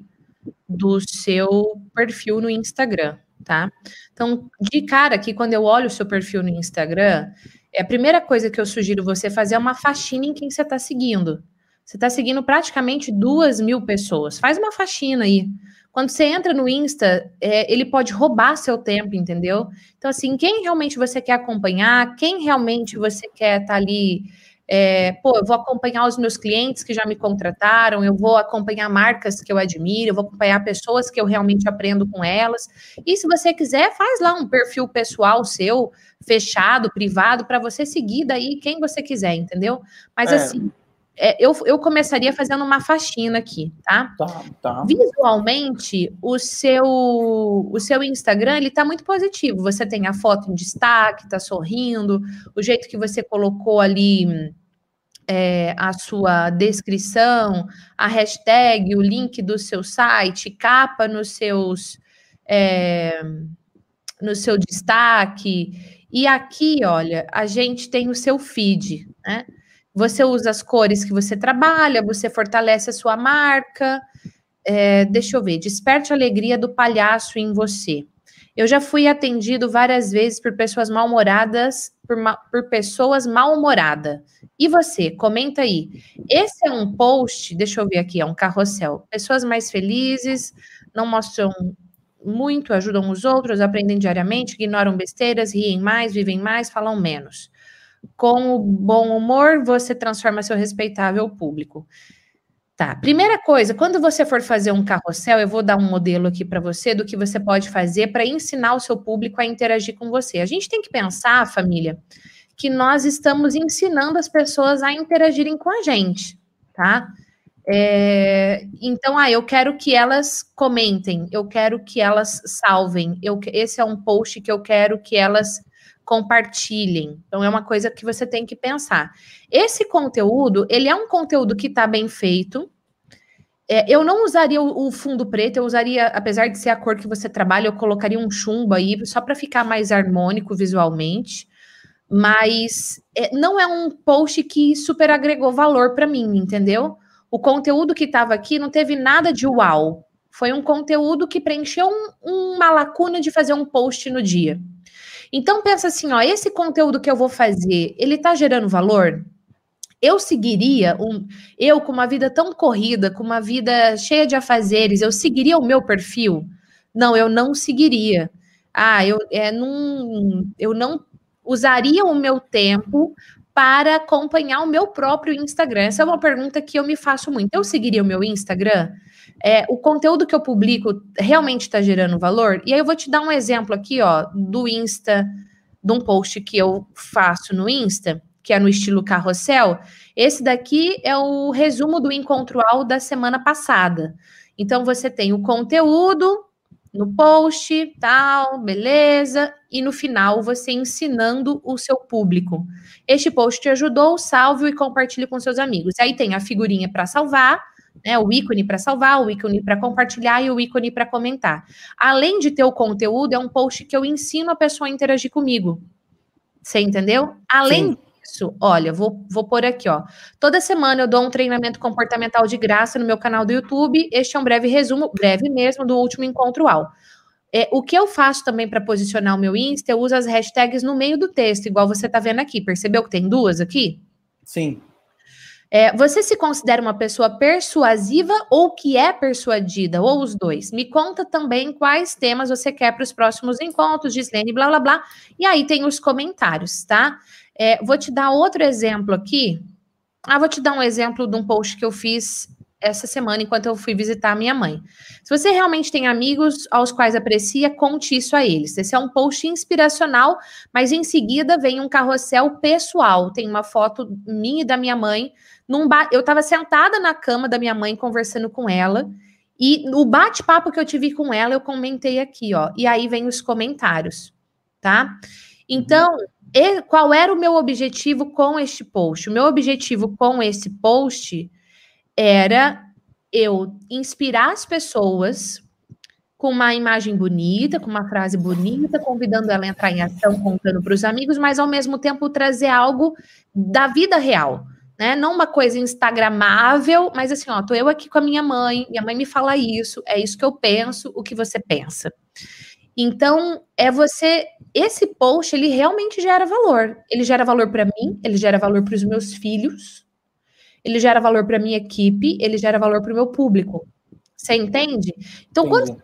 do seu perfil no Instagram, tá? Então, de cara aqui, quando eu olho o seu perfil no Instagram, é a primeira coisa que eu sugiro você fazer é uma faxina em quem você está seguindo. Você está seguindo praticamente duas mil pessoas. Faz uma faxina aí. Quando você entra no Insta, é, ele pode roubar seu tempo, entendeu? Então, assim, quem realmente você quer acompanhar, quem realmente você quer estar ali É, pô, eu vou acompanhar os meus clientes que já me contrataram, eu vou acompanhar marcas que eu admiro, eu vou acompanhar pessoas que eu realmente aprendo com elas. E se você quiser, faz lá um perfil pessoal seu, fechado, privado, para você seguir daí quem você quiser, entendeu? Mas É. assim, é, eu, eu começaria fazendo uma faxina aqui, tá? Tá, tá. Visualmente, o seu, o seu Instagram ele tá muito positivo. Você tem a foto em destaque, tá sorrindo, o jeito que você colocou ali é, a sua descrição, a hashtag, o link do seu site, capa nos seus é, no seu destaque. E aqui, olha, a gente tem o seu feed, né? Você usa as cores que você trabalha, você fortalece a sua marca. É, deixa eu ver, desperte a alegria do palhaço em você. Eu já fui atendido várias vezes por pessoas mal-humoradas, por, ma- por pessoas mal-humoradas. E você, comenta aí. Esse é um post, deixa eu ver aqui, é um carrossel. Pessoas mais felizes, não mostram muito, ajudam os outros, aprendem diariamente, ignoram besteiras, riem mais, vivem mais, falam menos. Com o bom humor, você transforma seu respeitável público. Tá, primeira coisa, quando você for fazer um carrossel, eu vou dar um modelo aqui para você do que você pode fazer para ensinar o seu público a interagir com você. A gente tem que pensar, família, que nós estamos ensinando as pessoas a interagirem com a gente, tá? É, então, ah, eu quero que elas comentem, eu quero que elas salvem, eu, esse é um post que eu quero que elas compartilhem. Então, é uma coisa que você tem que pensar. Esse conteúdo, ele é um conteúdo que está bem feito. É, eu não usaria o, fundo preto, eu usaria, apesar de ser a cor que você trabalha, eu colocaria um chumbo aí, só para ficar mais harmônico visualmente. Mas é, não é um post que super agregou valor para mim, entendeu? O conteúdo que estava aqui não teve nada de uau. Foi um conteúdo que preencheu um- uma lacuna de fazer um post no dia. Então pensa assim, ó, esse conteúdo que eu vou fazer, ele tá gerando valor? Eu seguiria um, eu com uma vida tão corrida, com uma vida cheia de afazeres, eu seguiria o meu perfil? Não, eu não seguiria. Ah, eu é, não, eu não usaria o meu tempo para acompanhar o meu próprio Instagram. Essa é uma pergunta que eu me faço muito. Eu seguiria o meu Instagram? É, o conteúdo que eu publico realmente está gerando valor? E aí eu vou te dar um exemplo aqui, ó, do Insta, de um post que eu faço no Insta, que é no estilo carrossel. Esse daqui é o resumo do encontrual da semana passada. Então você tem o conteúdo no post, tal, beleza, e no final você ensinando o seu público. Este post te ajudou, salve e compartilhe com seus amigos. Aí tem a figurinha para salvar, né, o ícone para salvar, o ícone para compartilhar e o ícone para comentar. Além de ter o conteúdo, é um post que eu ensino a pessoa a interagir comigo. Você entendeu? Além Sim. disso, olha, vou, vou pôr aqui, ó. Toda semana eu dou um treinamento comportamental de graça no meu canal do YouTube. Este é um breve resumo, breve mesmo, do último encontro UAU. É, o que eu faço também para posicionar o meu Insta, eu uso as hashtags no meio do texto, igual você está vendo aqui. Percebeu que tem duas aqui? Sim. É, você se considera uma pessoa persuasiva ou que é persuadida, ou os dois? Me conta também quais temas você quer para os próximos encontros, Gislene, blá blá blá. E aí tem os comentários, tá? É, vou te dar outro exemplo aqui. Ah, vou te dar um exemplo de um post que eu fiz essa semana enquanto eu fui visitar a minha mãe. Se você realmente tem amigos aos quais aprecia, conte isso a eles. Esse é um post inspiracional, mas em seguida vem um carrossel pessoal. Tem uma foto minha e da minha mãe num ba... eu estava sentada na cama da minha mãe conversando com ela e no bate-papo que eu tive com ela eu comentei aqui, ó. E aí vem os comentários, tá? Então, qual era o meu objetivo com este post? O meu objetivo com esse post era eu inspirar as pessoas com uma imagem bonita, com uma frase bonita, convidando ela a entrar em ação, contando para os amigos, mas ao mesmo tempo trazer algo da vida real né? Não uma coisa instagramável, mas assim, ó, tô eu aqui com a minha mãe, minha mãe me fala isso, é isso que eu penso, o que você pensa. Então, é você, esse post, ele realmente gera valor. Ele gera valor para mim, ele gera valor para os meus filhos, ele gera valor para minha equipe, ele gera valor para o meu público. Você entende? Então, quando Entendi.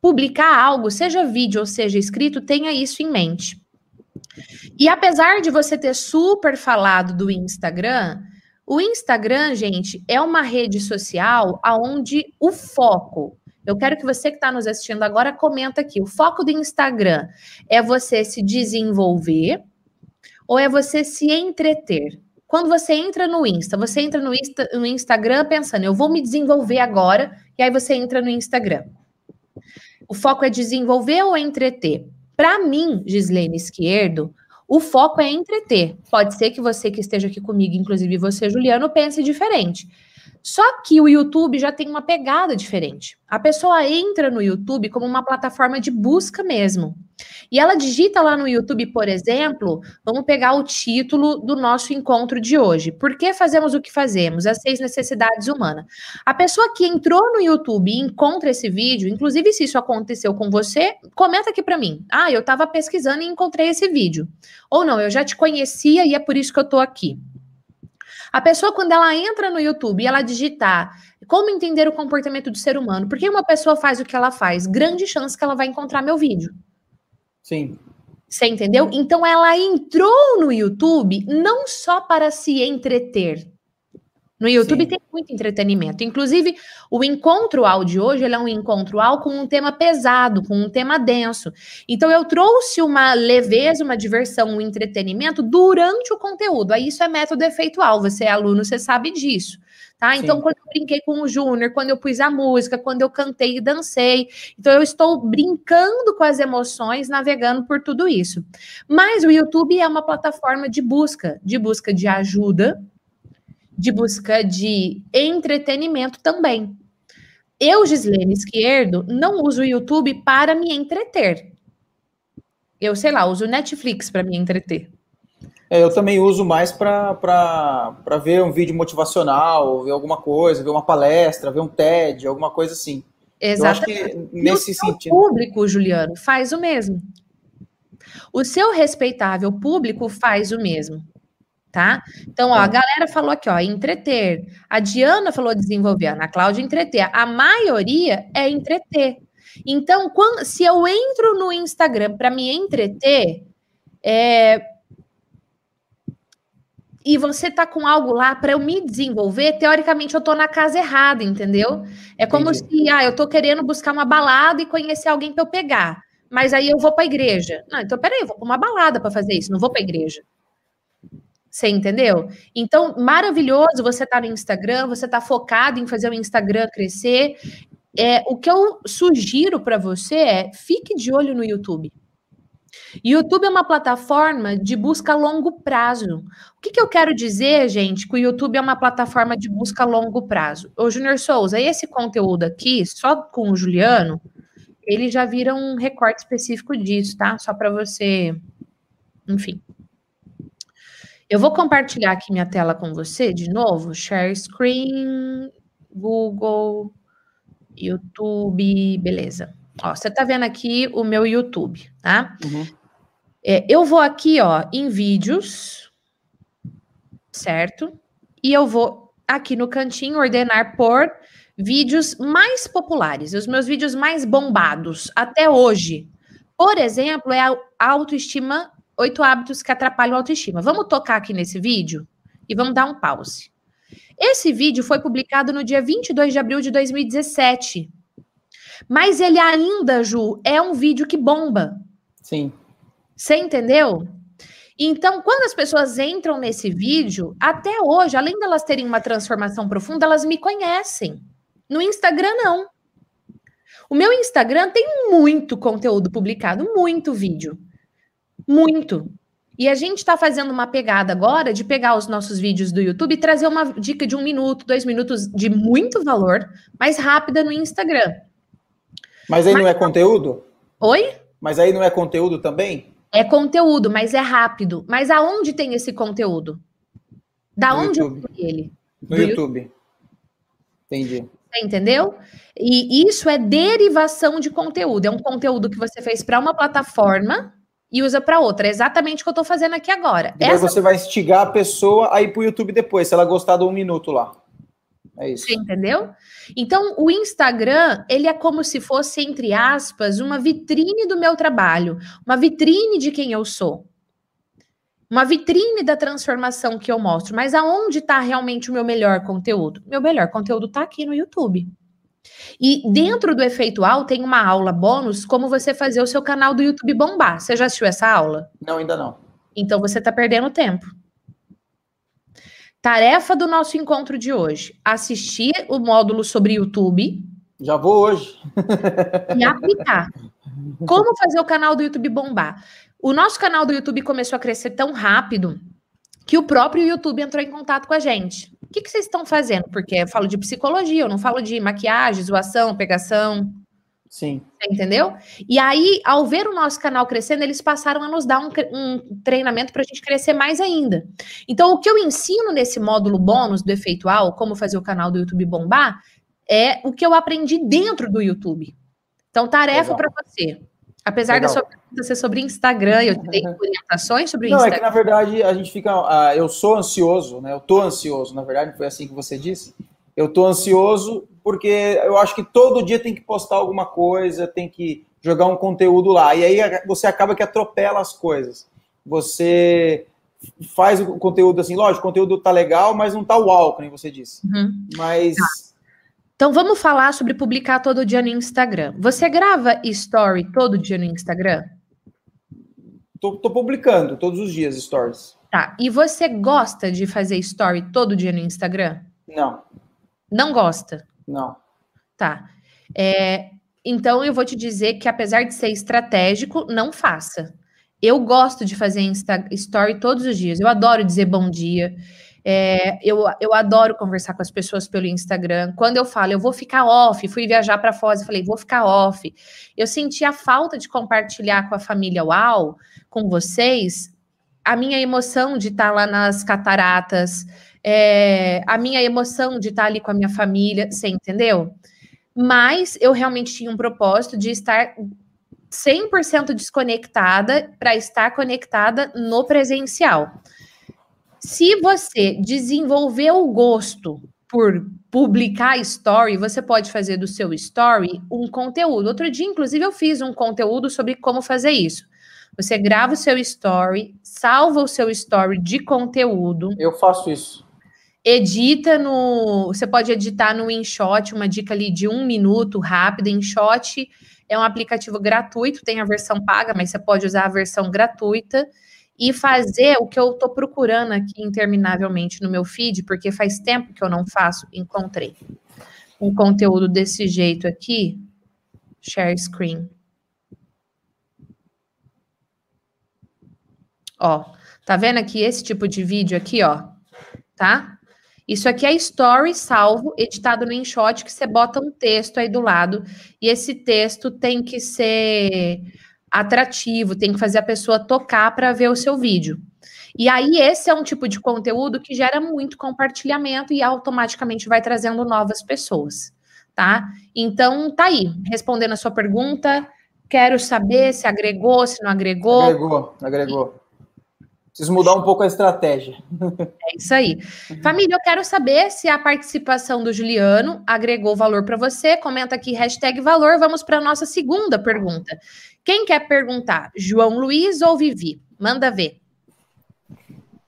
publicar algo, seja vídeo ou seja escrito, tenha isso em mente. E apesar de você ter super falado do Instagram, o Instagram, gente, é uma rede social aonde o foco. Eu quero que você que está nos assistindo agora comenta aqui. O foco do Instagram é você se desenvolver ou é você se entreter? Quando você entra no Insta, você entra no, Insta, no Instagram pensando, eu vou me desenvolver agora, e aí você entra no Instagram. O foco é desenvolver ou entreter? Para mim, Gislene Esquerdo, o foco é entreter. Pode ser que você que esteja aqui comigo, inclusive você, Juliano, pense diferente. Só que o YouTube já tem uma pegada diferente. A pessoa entra no YouTube como uma plataforma de busca mesmo. E ela digita lá no YouTube, por exemplo, vamos pegar o título do nosso encontro de hoje. Por que fazemos o que fazemos? As seis necessidades humanas. A pessoa que entrou no YouTube e encontra esse vídeo, inclusive se isso aconteceu com você, comenta aqui para mim. Ah, eu estava pesquisando e encontrei esse vídeo. Ou não, eu já te conhecia e é por isso que eu estou aqui. A pessoa, quando ela entra no YouTube e ela digitar como entender o comportamento do ser humano, por que uma pessoa faz o que ela faz? Grande chance que ela vai encontrar meu vídeo. Sim. Você entendeu? Então ela entrou no YouTube não só para se entreter. No YouTube Sim. tem muito entretenimento. Inclusive, o encontro áudio hoje ele é um encontro áudio com um tema pesado, com um tema denso. Então, eu trouxe uma leveza, uma diversão, um entretenimento durante o conteúdo. Aí isso é método efeitual. Você é aluno, você sabe disso. Tá? Então, Sim. quando eu brinquei com o Júnior, quando eu pus a música, quando eu cantei e dancei. Então, eu estou brincando com as emoções, navegando por tudo isso. Mas o YouTube é uma plataforma de busca, de busca de ajuda, de busca de entretenimento também. Eu, Gislene Esquerdo, não uso o YouTube para me entreter. Eu, sei lá, uso Netflix para me entreter. É, eu também uso mais para ver um vídeo motivacional, ver alguma coisa, ver uma palestra, ver um TED, alguma coisa assim. Exatamente. Eu acho que nesse e o sentido. Público, Juliano, faz o mesmo. O seu respeitável público faz o mesmo tá? Então, ó, a galera falou aqui, ó, entreter. A Diana falou desenvolver, a Ana Cláudia entreter. A maioria é entreter. Então, quando, se eu entro no Instagram para me entreter, é, e você tá com algo lá para eu me desenvolver, teoricamente eu tô na casa errada, entendeu? É como Entendi. se, ah, eu tô querendo buscar uma balada e conhecer alguém para eu pegar. Mas aí eu vou para a igreja. Não, então peraí, eu vou para uma balada para fazer isso, não vou para a igreja. Você entendeu? Então, maravilhoso você tá no Instagram, você está focado em fazer o Instagram crescer. É, o que eu sugiro para você é fique de olho no YouTube. YouTube é uma plataforma de busca a longo prazo. O que, que, eu quero dizer, gente, que o YouTube é uma plataforma de busca a longo prazo? Ô, Junior Souza, esse conteúdo aqui, só com o Juliano, ele já vira um recorte específico disso, tá? Só para você, enfim. Eu vou compartilhar aqui minha tela com você de novo. Share screen, Google, YouTube, beleza. Ó, você tá vendo aqui o meu YouTube, tá? Uhum. É, eu vou aqui, ó, em vídeos, certo? E eu vou aqui no cantinho ordenar por vídeos mais populares, os meus vídeos mais bombados até hoje. Por exemplo, é a autoestima Oito hábitos que atrapalham a autoestima. Vamos tocar aqui nesse vídeo e vamos dar um pause. Esse vídeo foi publicado no dia 22 de abril de 2017. Mas ele ainda, Ju, é um vídeo que bomba. Sim. Você entendeu? Então, quando as pessoas entram nesse vídeo, até hoje, além delas terem uma transformação profunda, elas me conhecem. No Instagram, não. O meu Instagram tem muito conteúdo publicado, muito vídeo. Muito. E a gente está fazendo uma pegada agora de pegar os nossos vídeos do YouTube e trazer uma dica de um minuto, dois minutos de muito valor, mais rápida no Instagram. Mas aí mas... não é conteúdo? Oi? Mas aí não é conteúdo também? É conteúdo, mas é rápido. Mas aonde tem esse conteúdo? Da no onde YouTube. eu vi ele? No YouTube. YouTube. Entendi. Você entendeu? E isso é derivação de conteúdo. É um conteúdo que você fez para uma plataforma e usa para outra. É exatamente o que eu estou fazendo aqui agora. E Essa... você vai instigar a pessoa a ir para o YouTube depois, se ela gostar do um minuto lá. É isso. Você entendeu? Então, o Instagram, ele é como se fosse, entre aspas, uma vitrine do meu trabalho, uma vitrine de quem eu sou. uma vitrine da transformação que eu mostro. Mas aonde está realmente o meu melhor conteúdo? Meu melhor conteúdo está aqui no YouTube. E dentro do Efeitual tem uma aula bônus como você fazer o seu canal do YouTube bombar. Você já assistiu essa aula? Não, ainda não. Então você está perdendo tempo. Tarefa do nosso encontro de hoje: assistir o módulo sobre YouTube. Já vou hoje. e aplicar. Como fazer o canal do YouTube bombar? O nosso canal do YouTube começou a crescer tão rápido que o próprio YouTube entrou em contato com a gente. O que, que vocês estão fazendo? Porque eu falo de psicologia, eu não falo de maquiagem, zoação, pegação. Sim. Você entendeu? E aí, ao ver o nosso canal crescendo, eles passaram a nos dar um, um treinamento para a gente crescer mais ainda. Então, o que eu ensino nesse módulo bônus do Efeitual, como fazer o canal do YouTube bombar, é o que eu aprendi dentro do YouTube. Então, tarefa para você. Apesar Legal. da sua pergunta ser sobre Instagram, eu te dei orientações sobre Não, Instagram. é que na verdade a gente fica. Uh, eu sou ansioso, né? Eu tô ansioso, na verdade, foi assim que você disse. Eu tô ansioso porque eu acho que todo dia tem que postar alguma coisa, tem que jogar um conteúdo lá. E aí você acaba que atropela as coisas. Você faz o conteúdo assim, lógico, o conteúdo tá legal, mas não tá uau, como você disse. Uhum. Mas. Tá então vamos falar sobre publicar todo dia no Instagram. Você grava story todo dia no Instagram? Tô, tô, publicando todos os dias stories. Tá. E você gosta de fazer story todo dia no Instagram? Não. Não gosta? Não. Tá. É, então eu vou te dizer que apesar de ser estratégico, não faça. Eu gosto de fazer Insta story todos os dias. Eu adoro dizer bom dia. É, eu, eu adoro conversar com as pessoas pelo Instagram. Quando eu falo, eu vou ficar off, fui viajar para Foz e falei, vou ficar off. Eu senti a falta de compartilhar com a família UAU, com vocês, a minha emoção de estar lá nas cataratas, é, a minha emoção de estar ali com a minha família, você entendeu? Mas eu realmente tinha um propósito de estar 100% desconectada para estar conectada no presencial. Se você desenvolver o gosto por publicar story, você pode fazer do seu story um conteúdo. Outro dia, inclusive, eu fiz um conteúdo sobre como fazer isso. Você grava o seu story, salva o seu story de conteúdo. Eu faço isso. Edita no. Você pode editar no InShot, uma dica ali de um minuto rápida. InShot é um aplicativo gratuito, tem a versão paga, mas você pode usar a versão gratuita e fazer o que eu estou procurando aqui interminavelmente no meu feed, porque faz tempo que eu não faço, encontrei um conteúdo desse jeito aqui, share screen. Ó, tá vendo aqui esse tipo de vídeo aqui, ó, tá? Isso aqui é story salvo, editado no InShot, que você bota um texto aí do lado, e esse texto tem que ser atrativo, tem que fazer a pessoa tocar para ver o seu vídeo. E aí, esse é um tipo de conteúdo que gera muito compartilhamento e automaticamente vai trazendo novas pessoas, tá? Então, tá aí, respondendo a sua pergunta, quero saber se agregou, se não agregou. Agregou, agregou. Preciso mudar um pouco a estratégia. É isso aí. Família, eu quero saber se a participação do Juliano agregou valor para você. Comenta aqui, hashtag valor. Vamos para a nossa segunda pergunta. Quem quer perguntar? João Luiz ou Vivi? Manda ver.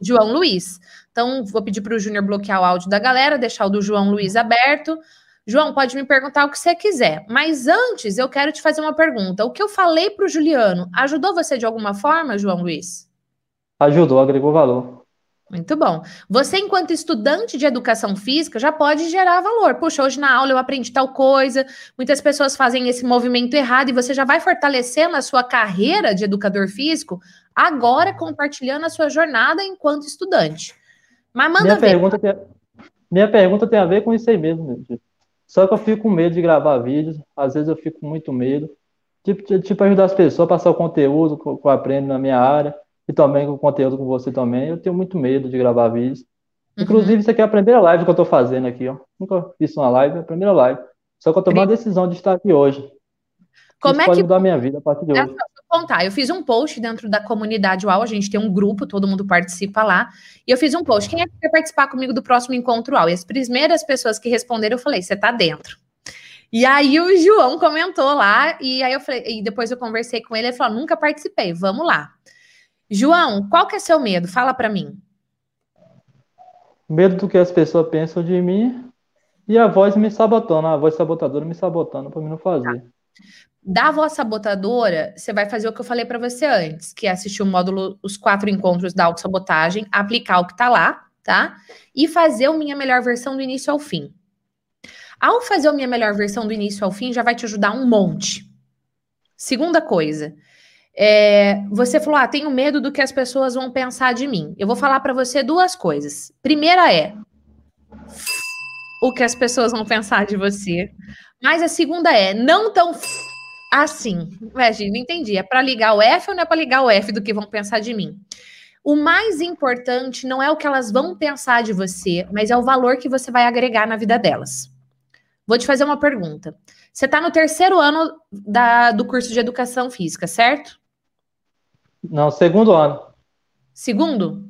João Luiz. Então, vou pedir para o Júnior bloquear o áudio da galera, deixar o do João Luiz aberto. João, pode me perguntar o que você quiser. Mas antes, eu quero te fazer uma pergunta. O que eu falei para o Juliano ajudou você de alguma forma, João Luiz? Ajudou, agregou valor. Muito bom. Você, enquanto estudante de educação física, já pode gerar valor. Puxa, hoje na aula eu aprendi tal coisa. Muitas pessoas fazem esse movimento errado e você já vai fortalecendo a sua carreira de educador físico agora compartilhando a sua jornada enquanto estudante. Mas manda minha ver. Pergunta tem, minha pergunta tem a ver com isso aí mesmo. Só que eu fico com medo de gravar vídeos. Às vezes eu fico com muito medo. Tipo, tipo ajudar as pessoas a passar o conteúdo que eu aprendo na minha área e também com conteúdo com você também. Eu tenho muito medo de gravar vídeos. Uhum. Inclusive, isso aqui é a primeira live que eu tô fazendo aqui, ó. Nunca fiz uma live, é a primeira live. Só que eu tomei a decisão de estar aqui hoje. Como isso é pode que... mudar a minha vida a partir de hoje. Vou contar, eu fiz um post dentro da comunidade UAU, a gente tem um grupo, todo mundo participa lá, e eu fiz um post, quem é que quer participar comigo do próximo encontro UAU? E as primeiras pessoas que responderam, eu falei, você tá dentro. E aí o João comentou lá, e aí eu falei, e depois eu conversei com ele, ele falou, nunca participei, vamos lá. João, qual que é seu medo? Fala para mim. Medo do que as pessoas pensam de mim e a voz me sabotando, a voz sabotadora me sabotando para mim não fazer. Da voz sabotadora, você vai fazer o que eu falei para você antes, que é assistir o módulo Os Quatro Encontros da Autossabotagem, aplicar o que tá lá, tá? E fazer o Minha Melhor Versão do início ao fim. Ao fazer o Minha Melhor Versão do início ao fim, já vai te ajudar um monte. Segunda coisa, é, você falou, ah, tenho medo do que as pessoas vão pensar de mim. Eu vou falar para você duas coisas. Primeira é o que as pessoas vão pensar de você. Mas a segunda é não tão assim. Ué, não entendi. É para ligar o F ou não é para ligar o F do que vão pensar de mim? O mais importante não é o que elas vão pensar de você, mas é o valor que você vai agregar na vida delas. Vou te fazer uma pergunta. Você está no terceiro ano da, do curso de educação física, certo? Não, segundo ano. Segundo?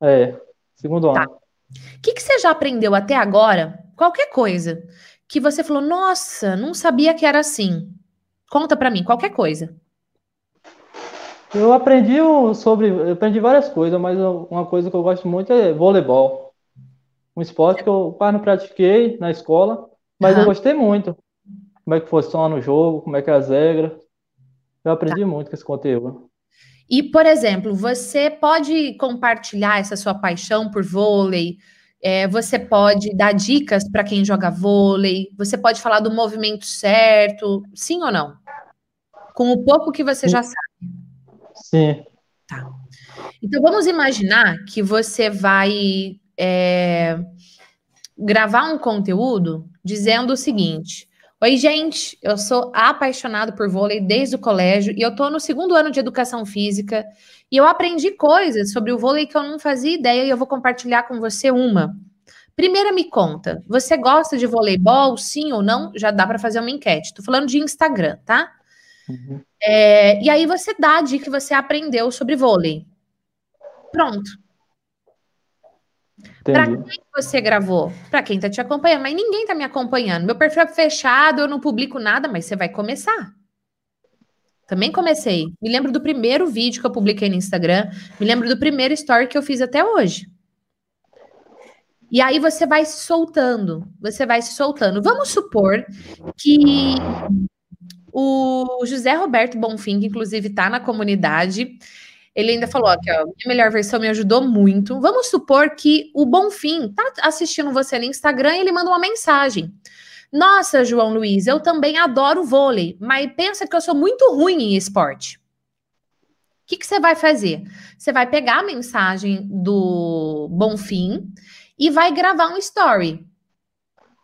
É, segundo Tá. ano. O que, que você já aprendeu até agora? Qualquer coisa que você falou, nossa, não sabia que era assim. Conta pra mim, qualquer coisa. Eu aprendi sobre, eu aprendi várias coisas, mas eu- uma coisa que eu gosto muito é voleibol. Um esporte que eu quase não pratiquei na escola, mas eu Aham. gostei muito. Como é que funciona o jogo, como é que é as regras. Eu aprendi muito com esse conteúdo. E, por exemplo, você pode compartilhar essa sua paixão por vôlei, é, você pode dar dicas para quem joga vôlei, você pode falar do movimento certo, sim ou não? Com o pouco que você já sabe. Sim, Então, vamos imaginar que você vai é, gravar um conteúdo dizendo o seguinte: Oi, gente, eu sou apaixonado por vôlei desde o colégio e eu tô no segundo ano de educação física e eu aprendi coisas sobre o vôlei que eu não fazia ideia e eu vou compartilhar com você uma. Primeira, me conta, você gosta de voleibol, sim ou não? Já dá para fazer uma enquete. Tô falando de Instagram, tá? Uhum. É, e aí você dá a dica que você aprendeu sobre vôlei. Pronto. Pra entendi. quem você gravou? Pra quem tá te acompanhando, mas ninguém tá me acompanhando. Meu perfil é fechado, eu não publico nada, mas você vai começar. Também comecei. Me lembro do primeiro vídeo que eu publiquei no Instagram, me lembro do primeiro story que eu fiz até hoje. E aí você vai se soltando, você vai se soltando. Vamos supor que o José Roberto Bonfim, que inclusive tá na comunidade, ele ainda falou aqui, ó, minha melhor versão me ajudou muito. Vamos supor que o Bonfim tá assistindo você no Instagram e ele manda uma mensagem. Nossa, João Luiz, eu também adoro vôlei, mas pensa que eu sou muito ruim em esporte. O que, que você vai fazer? Você vai pegar a mensagem do Bonfim e vai gravar um story.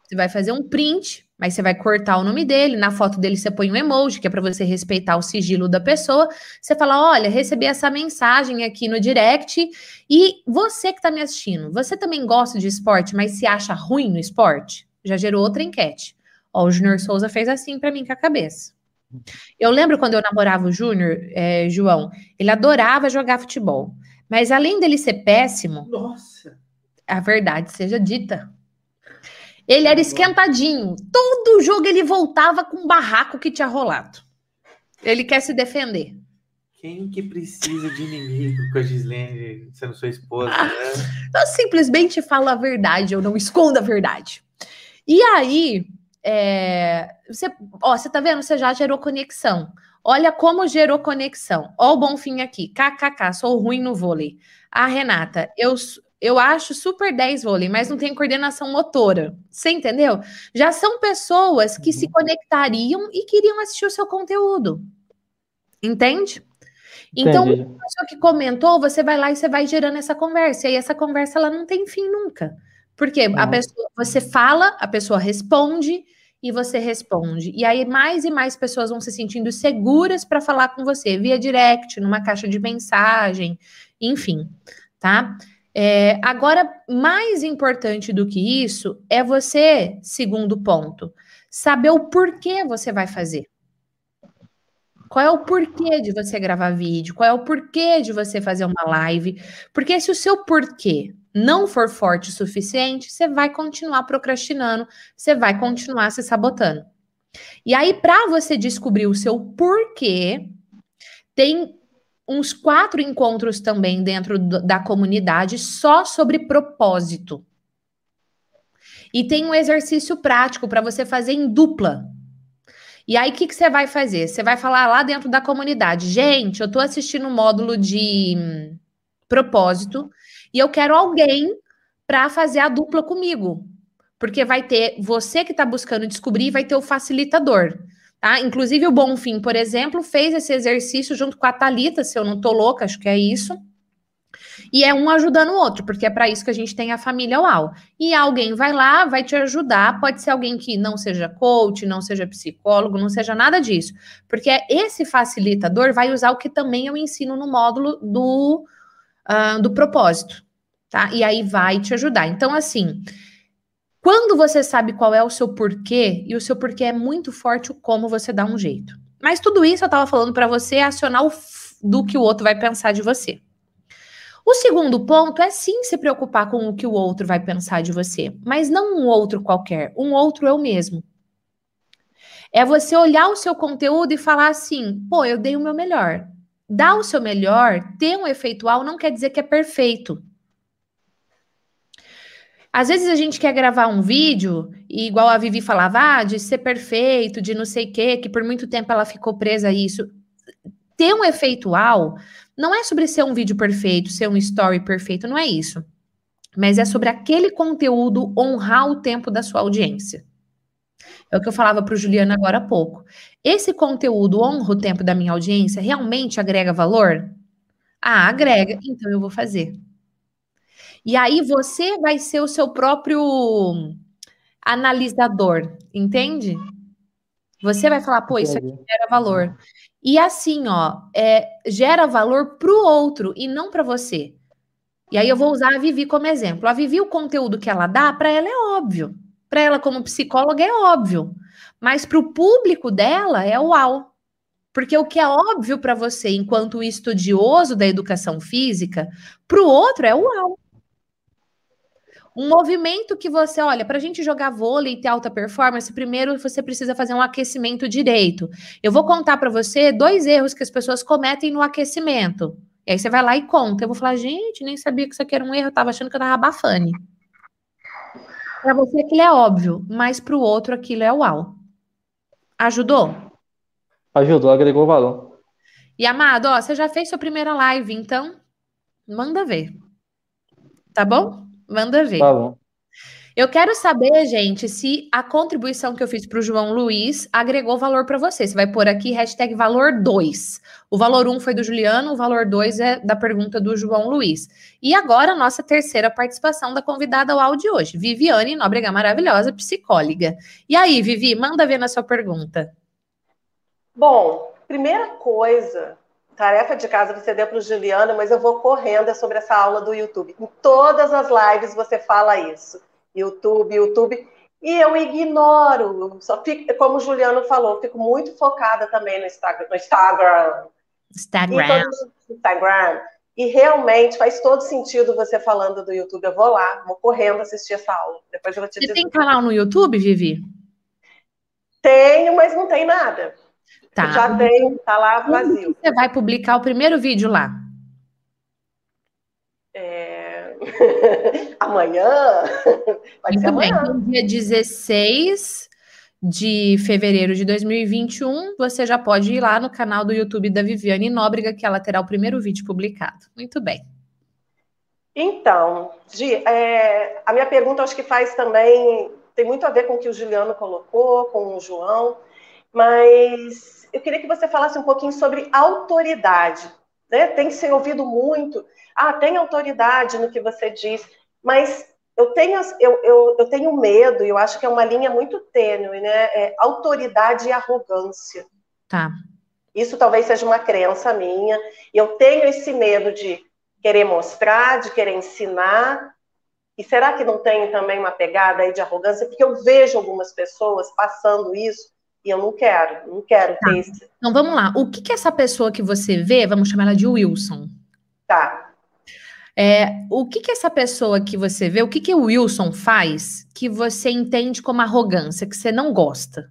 Você vai fazer um print, mas você vai cortar o nome dele. Na foto dele você põe um emoji, que é para você respeitar o sigilo da pessoa. Você fala: olha, recebi essa mensagem aqui no direct. E você que está me assistindo, você também gosta de esporte, mas se acha ruim no esporte? Já gerou outra enquete. Ó, o Júnior Souza fez assim para mim com a cabeça. Eu lembro quando eu namorava o Júnior, é, João, ele adorava jogar futebol. Mas além dele ser péssimo, Nossa. a verdade seja dita. Ele era esquentadinho. Todo jogo ele voltava com um barraco que tinha rolado. Ele quer se defender. Quem que precisa de inimigo com a Gislene sendo sua esposa, né? [laughs] Eu simplesmente falo a verdade, eu não escondo a verdade. E aí, é, você, ó, você tá vendo? Você já gerou conexão. Olha como gerou conexão. Ó o Bonfim aqui. KKK, sou ruim no vôlei. A Renata, eu, eu acho super 10 vôlei, mas não tenho coordenação motora. Você entendeu? Já são pessoas que se conectariam e queriam assistir o seu conteúdo. Entende? Então, a pessoa que comentou, você vai lá e você vai gerando essa conversa. E aí essa conversa ela não tem fim nunca. Porque a Uhum. pessoa, você fala, a pessoa responde e você responde. E aí mais e mais pessoas vão se sentindo seguras para falar com você via direct, numa caixa de mensagem, enfim, tá? É, agora, mais importante do que isso é você, segundo ponto, saber o porquê você vai fazer. Qual é o porquê de você gravar vídeo? Qual é o porquê de você fazer uma live? Porque se o seu porquê não for forte o suficiente, você vai continuar procrastinando, você vai continuar se sabotando. E aí, para você descobrir o seu porquê, tem uns quatro encontros também dentro do, da comunidade só sobre propósito. E tem um exercício prático para você fazer em dupla. E aí, o que, que você vai fazer? Você vai falar lá dentro da comunidade: gente, eu estou assistindo um módulo de hum, propósito e eu quero alguém para fazer a dupla comigo. Porque vai ter você que está buscando descobrir, vai ter o facilitador. Tá? Inclusive, o Bonfim, por exemplo, fez esse exercício junto com a Talita, se eu não tô louca, acho que é isso. E é um ajudando o outro, porque é para isso que a gente tem a família UAU. E alguém vai lá, vai te ajudar, pode ser alguém que não seja coach, não seja psicólogo, não seja nada disso. Porque esse facilitador vai usar o que também eu ensino no módulo do, uh, do propósito, tá? E aí vai te ajudar. Então, assim, quando você sabe qual é o seu porquê, e o seu porquê é muito forte o como você dá um jeito. Mas tudo isso eu estava falando para você acionar o do que o outro vai pensar de você. O segundo ponto é sim se preocupar com o que o outro vai pensar de você, mas não um outro qualquer, um outro o mesmo. É você olhar o seu conteúdo e falar assim: pô, eu dei o meu melhor. Dar o seu melhor, ter um efeitual, não quer dizer que é perfeito. Às vezes a gente quer gravar um vídeo, e igual a Vivi falava, ah, de ser perfeito, de não sei o quê, que por muito tempo ela ficou presa a isso. Ter um efeitual não é sobre ser um vídeo perfeito, ser um story perfeito, não é isso. Mas é sobre aquele conteúdo honrar o tempo da sua audiência. É o que eu falava para o Juliano agora há pouco. Esse conteúdo honra o tempo da minha audiência? Realmente agrega valor? Ah, agrega, então eu vou fazer. E aí você vai ser o seu próprio analisador, entende? Você vai falar, pô, isso aqui gera valor. E assim, ó, é, gera valor para o outro e não para você. E aí eu vou usar a Vivi como exemplo. A Vivi, o conteúdo que ela dá, para ela é óbvio. Para ela, como psicóloga, é óbvio. Mas para o público dela, é uau. Porque o que é óbvio para você, enquanto estudioso da educação física, para o outro é uau. Um movimento que você, olha, para a gente jogar vôlei e ter alta performance, primeiro você precisa fazer um aquecimento direito. Eu vou contar para você dois erros que as pessoas cometem no aquecimento. E aí você vai lá e conta. Eu vou falar, gente, nem sabia que isso aqui era um erro, eu tava achando que eu tava abafando. Para você aquilo é óbvio, mas para o outro aquilo é uau. Ajudou? Ajudou, agregou valor. E amado, ó, você já fez sua primeira live, então manda ver. Tá bom? Manda ver. Tá bom. Eu quero saber, gente, se a contribuição que eu fiz para o João Luiz agregou valor para você. Você vai pôr aqui hashtag valor 2. O valor 1 um foi do Juliano, o valor 2 é da pergunta do João Luiz. E agora, a nossa terceira participação da convidada ao áudio de hoje, Viviane Nóbrega Maravilhosa, psicóloga. E aí, Vivi, manda ver na sua pergunta. Bom, primeira coisa tarefa de casa você deu para o Juliano, mas eu vou correndo é sobre essa aula do YouTube. Em todas as lives você fala isso. YouTube, YouTube. E eu ignoro. Só fico, como o Juliano falou, fico muito focada também no Instagram. No Instagram. Instagram. Instagram. E realmente faz todo sentido você falando do YouTube. Eu vou lá, vou correndo assistir essa aula. Depois eu vou te Você dizer. tem canal no YouTube, Vivi? Tenho, mas não tem nada. Tá. Já tem, tá lá vazio. Você vai publicar o primeiro vídeo lá? É... [laughs] amanhã? Vai ser Muito bem. amanhã. No dia 16 de fevereiro de 2021, você já pode ir lá no canal do YouTube da Viviane Nóbrega, que ela terá o primeiro vídeo publicado. Muito bem. Então, Gi, é, a minha pergunta acho que faz também, tem muito a ver com o que o Juliano colocou, com o João, mas eu queria que você falasse um pouquinho sobre autoridade. Né? Tem se ouvido muito, ah, tem autoridade no que você diz, mas eu tenho, eu, eu, eu tenho medo, e eu acho que é uma linha muito tênue, né? É autoridade e arrogância. Tá. Isso talvez seja uma crença minha, e eu tenho esse medo de querer mostrar, de querer ensinar. E será que não tem também uma pegada aí de arrogância? Porque eu vejo algumas pessoas passando isso e eu não quero, não quero Tá. ter esse. Então vamos lá. O que que essa pessoa que você vê, vamos chamar ela de Wilson. Tá. É, o que que essa pessoa que você vê, o que que o Wilson faz que você entende como arrogância, que você não gosta?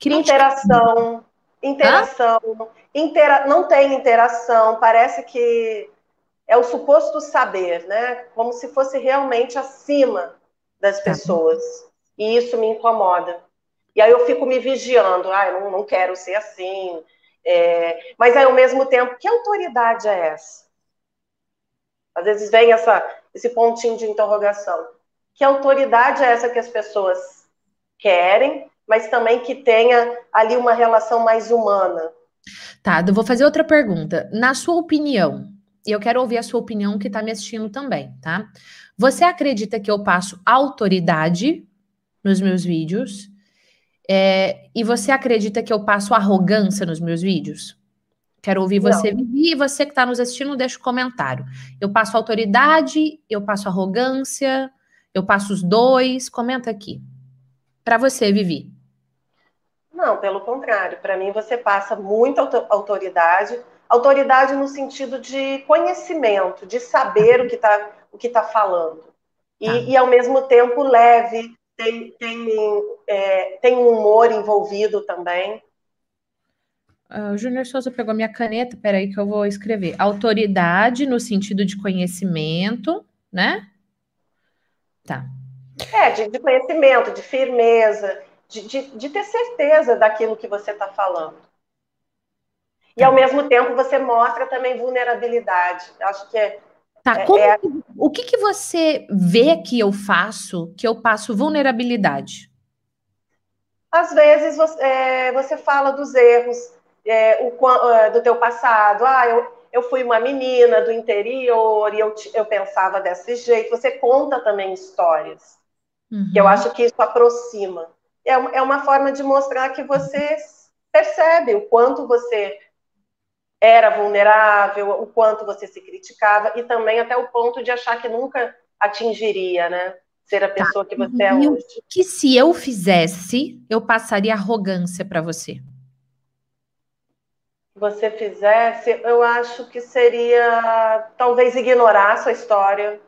Que não te- Interação, interação, intera não tem interação, parece que é o suposto saber, né? Como se fosse realmente acima das tá. pessoas. E isso me incomoda. E aí eu fico me vigiando, ah, eu não, quero ser assim. É... Mas aí, ao mesmo tempo, que autoridade é essa? Às vezes vem essa, esse pontinho de interrogação. Que autoridade é essa que as pessoas querem, mas também que tenha ali uma relação mais humana? Tá, eu vou fazer outra pergunta. Na sua opinião, e eu quero ouvir a sua opinião que está me assistindo também, tá? Você acredita que eu passo autoridade nos meus vídeos? É, e você acredita que eu passo arrogância nos meus vídeos? Quero ouvir você, Vivi, e você que está nos assistindo, deixa o um comentário. Eu passo autoridade, eu passo arrogância, eu passo os dois. Comenta aqui. Para você, Vivi. Não, pelo contrário. Para mim, você passa muita autoridade. Autoridade no sentido de conhecimento, de saber o que está tá falando. E, tá. e, ao mesmo tempo, leve, tem, tem, é, tem um humor envolvido também. Uh, o Júnior Souza pegou minha caneta, peraí que eu vou escrever. Autoridade no sentido de conhecimento, né? Tá. É, de, de conhecimento, de firmeza, de, de, de, ter certeza daquilo que você está falando. E tá. ao mesmo tempo você mostra também vulnerabilidade. Acho que é. Tá, é, como, é... o que, que você vê que eu faço que eu passo vulnerabilidade? Às vezes você, é, você fala dos erros é, o, é, do teu passado. Ah, eu, eu fui uma menina do interior e eu, eu pensava desse jeito. Você conta também histórias. Uhum. Que eu acho que isso aproxima. É, é uma forma de mostrar que você percebe o quanto você era vulnerável, o quanto você se criticava e também até o ponto de achar que nunca atingiria, né? Ser a tá. pessoa tá. que você é hoje. Que se eu fizesse, eu passaria arrogância para você. Você fizesse, eu acho que seria talvez ignorar a sua história,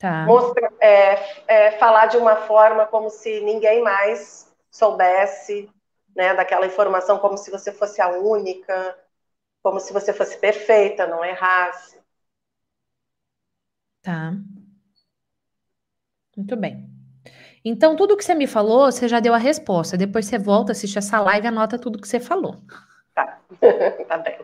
Tá. Mostra, é, é, falar de uma forma como se ninguém mais soubesse né, daquela informação, como se você fosse a única, como se você fosse perfeita, não errasse. Tá. Muito bem. Então, tudo que você me falou, você já deu a resposta. Depois você volta, assiste essa live e anota tudo que você falou. Tá, [laughs] tá bem.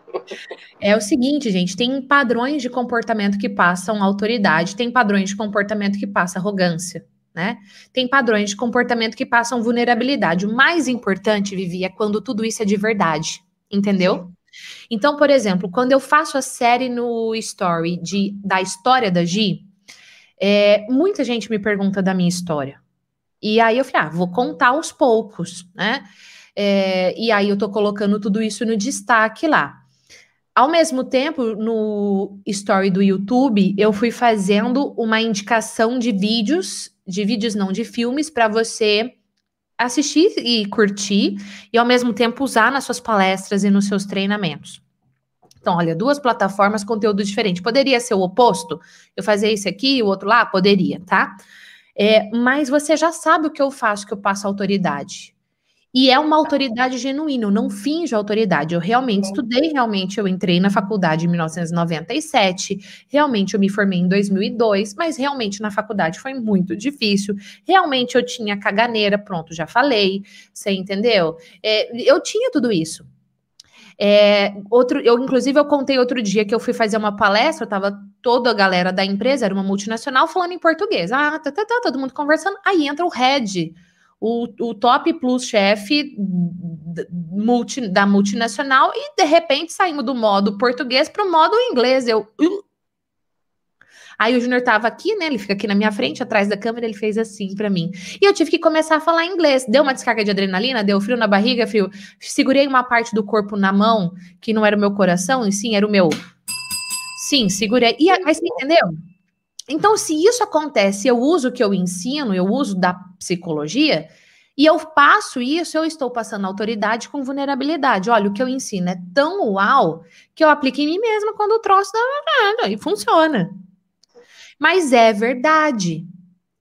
É o seguinte, gente, tem padrões de comportamento que passam autoridade, tem padrões de comportamento que passam arrogância, né? Tem padrões de comportamento que passam vulnerabilidade. O mais importante, Vivi, é quando tudo isso é de verdade, entendeu? Então, por exemplo, quando eu faço a série no Story de, da história da Gi, é, muita gente me pergunta da minha história. E aí eu falei, ah, vou contar aos poucos, né? É, e aí eu tô colocando tudo isso no destaque lá. Ao mesmo tempo, no story do YouTube, eu fui fazendo uma indicação de vídeos, de vídeos não, de filmes, para você assistir e curtir, e ao mesmo tempo usar nas suas palestras e nos seus treinamentos. Então, olha, duas plataformas, conteúdo diferente. Poderia ser o oposto? Eu fazer esse aqui e o outro lá? Poderia, tá? É, mas você já sabe o que eu faço, que eu passo autoridade. E é uma autoridade genuína, eu não finjo autoridade. Eu realmente estudei, realmente eu entrei na faculdade em 1997, realmente eu me formei em 2002, mas realmente na faculdade foi muito difícil. Realmente eu tinha caganeira, pronto, já falei, você entendeu? É, eu tinha tudo isso. É, outro, eu, inclusive, eu contei outro dia que eu fui fazer uma palestra, eu tava toda a galera da empresa, era uma multinacional, falando em português. Ah, tá, tá, tá, todo mundo conversando. Aí entra o head o, o top plus chefe multi, da multinacional e de repente saímos do modo português para o modo inglês. Eu. Uh. Aí o Júnior estava aqui, né? Ele fica aqui na minha frente, atrás da câmera, ele fez assim para mim. E eu tive que começar a falar inglês. Deu uma descarga de adrenalina, deu frio na barriga, frio. Segurei uma parte do corpo na mão, que não era o meu coração, e sim, era o meu. Sim, segurei. E, mas você entendeu? Então, se isso acontece, eu uso o que eu ensino, eu uso da psicologia, e eu passo isso, eu estou passando autoridade com vulnerabilidade. Olha, o que eu ensino é tão uau que eu aplico em mim mesma quando o troço dá e funciona. Mas é verdade.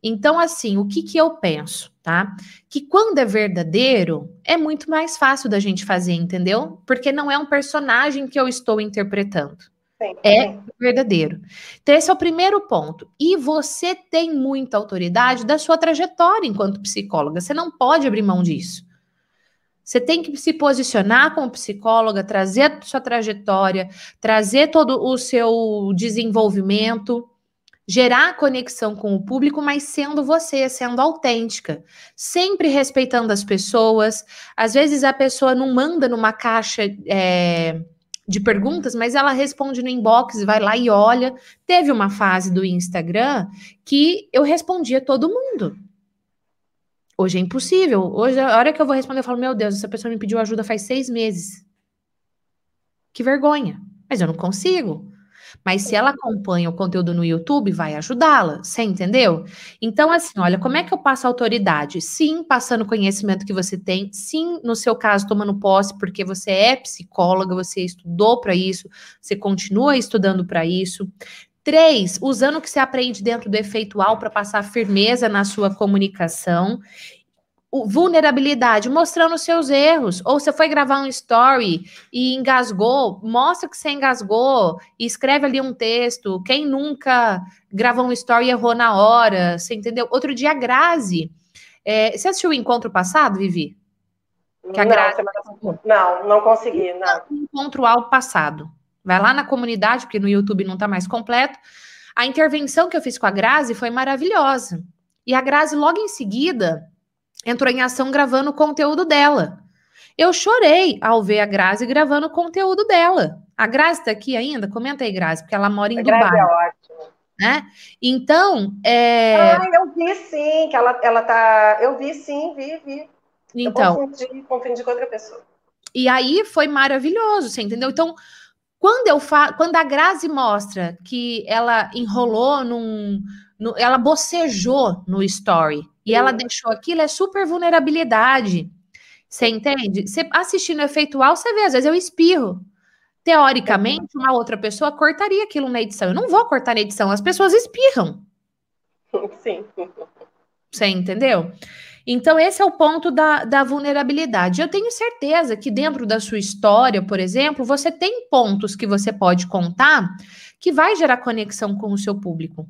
Então, assim, o que, que eu penso, tá? Que quando é verdadeiro, é muito mais fácil da gente fazer, entendeu? Porque não é um personagem que eu estou interpretando. É verdadeiro. Então, esse é o primeiro ponto. E você tem muita autoridade da sua trajetória enquanto psicóloga. Você não pode abrir mão disso. Você tem que se posicionar como psicóloga, trazer a sua trajetória, trazer todo o seu desenvolvimento, gerar conexão com o público, mas sendo você, sendo autêntica, sempre respeitando as pessoas. Às vezes a pessoa não manda numa caixa é, de perguntas, mas ela responde no inbox, vai lá e olha. Teve uma fase do Instagram que eu respondia todo mundo. Hoje é impossível. Hoje, a hora que eu vou responder, eu falo: Meu Deus, essa pessoa me pediu ajuda faz seis meses. Que vergonha. Mas eu não consigo. Mas se ela acompanha o conteúdo no YouTube, vai ajudá-la. Você entendeu? Então, assim, olha, como é que eu passo autoridade? Sim, passando o conhecimento que você tem. Sim, no seu caso, tomando posse, porque você é psicóloga, você estudou para isso, você continua estudando para isso. Três, usando o que você aprende dentro do efeitual para passar firmeza na sua comunicação. O- vulnerabilidade, mostrando os seus erros. Ou você foi gravar um story e engasgou, mostra que você engasgou e escreve ali um texto. Quem nunca gravou um story e errou na hora, você entendeu? Outro dia, a Grazi. é, você assistiu o encontro passado, Vivi? Que a não, Grazi- semana- não, não consegui, não. encontro ao passado. Vai lá na comunidade, porque no YouTube não está mais completo. A intervenção que eu fiz com a Grazi foi maravilhosa. E a Grazi, logo em seguida, entrou em ação gravando o conteúdo dela. Eu chorei ao ver a Grazi gravando o conteúdo dela. A Grazi está aqui ainda? Comenta aí, Grazi, porque ela mora em A Grazi Dubai, é ótima. né? Então, é... Ah, eu vi sim, que ela, ela tá. Eu vi sim, vi, vi. então, Eu confundi, confundi com outra pessoa. E aí foi maravilhoso, você entendeu? Então, quando eu fa... quando a Grazi mostra que ela enrolou num, no- ela bocejou no story e ela deixou aquilo, é super vulnerabilidade. Você entende? Você assistindo o efeitual, você vê, às vezes eu espirro. Teoricamente, uma outra pessoa cortaria aquilo na edição. Eu não vou cortar na edição, as pessoas espirram. [laughs] Sim. Você entendeu? Então, esse é o ponto da, da vulnerabilidade. Eu tenho certeza que dentro da sua história, por exemplo, você tem pontos que você pode contar que vai gerar conexão com o seu público.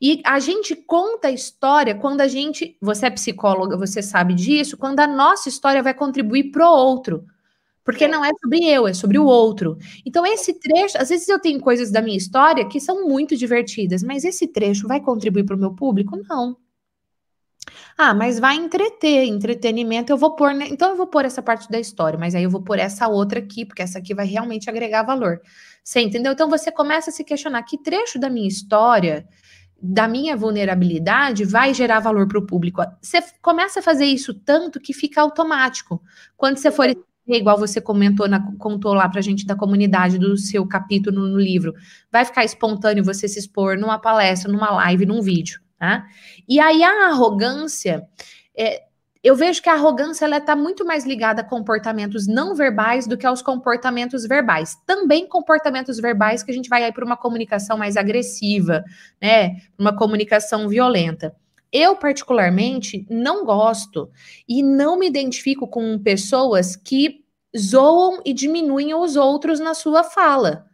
E a gente conta a história quando a gente. Você é psicóloga, você sabe disso, quando a nossa história vai contribuir para o outro. Porque não é sobre eu, é sobre o outro. Então, esse trecho, às vezes eu tenho coisas da minha história que são muito divertidas, mas esse trecho vai contribuir para o meu público? Não. Ah, mas vai entreter, entretenimento eu vou pôr, né? Então eu vou pôr essa parte da história, mas aí eu vou pôr essa outra aqui, porque essa aqui vai realmente agregar valor. Você entendeu? Então você começa a se questionar que trecho da minha história, da minha vulnerabilidade, vai gerar valor para o público. Você começa a fazer isso tanto que fica automático. Quando você for igual você comentou na, contou lá pra gente da comunidade do seu capítulo no livro, vai ficar espontâneo você se expor numa palestra, numa live, num vídeo, tá? E aí a arrogância, é, eu vejo que a arrogância ela está muito mais ligada a comportamentos não verbais do que aos comportamentos verbais. Também comportamentos verbais que a gente vai aí para uma comunicação mais agressiva, né? Uma comunicação violenta. Eu, particularmente, não gosto e não me identifico com pessoas que zoam e diminuem os outros na sua fala.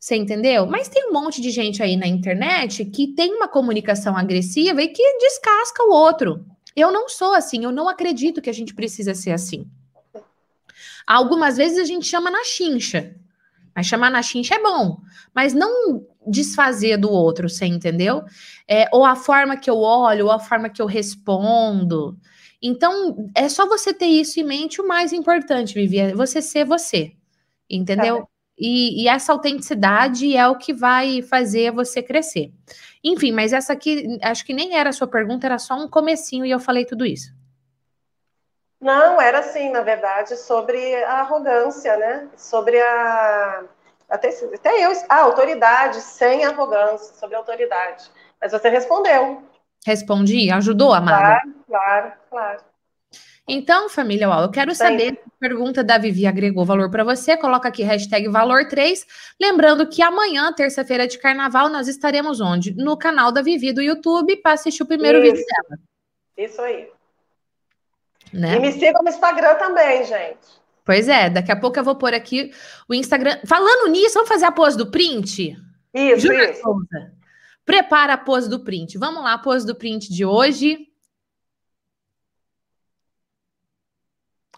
Você entendeu? Mas tem um monte de gente aí na internet que tem uma comunicação agressiva e que descasca o outro. Eu não sou assim, eu não acredito que a gente precisa ser assim. Algumas vezes a gente chama na chincha. Mas chamar na chincha é bom, mas não desfazer do outro, você entendeu? É, ou a forma que eu olho, ou a forma que eu respondo. Então, é só você ter isso em mente. O mais importante, Vivi, é você ser você, entendeu? Tá. E, e essa autenticidade é o que vai fazer você crescer. Enfim, mas essa aqui, acho que nem era a sua pergunta, era só um comecinho e eu falei tudo isso. Não, era assim, na verdade, sobre a arrogância, né? Sobre a. Até, até eu. A autoridade sem arrogância, sobre a autoridade. Mas você respondeu. Respondi? Ajudou, amada? Claro, claro, claro. Então, família UAU, eu quero saber se a pergunta da Vivi agregou valor para você. Coloca aqui hashtag valor 3. Lembrando que amanhã, terça-feira de carnaval, nós estaremos onde? No canal da Vivi do YouTube para assistir o primeiro Isso. vídeo dela. Isso aí. Né? E me sigam no Instagram também, gente. Pois é, daqui a pouco eu vou pôr aqui o Instagram. Falando nisso, vamos fazer a pose do print? Isso, Júlia isso. Souza, prepara a pose do print. Vamos lá, a pose do print de hoje.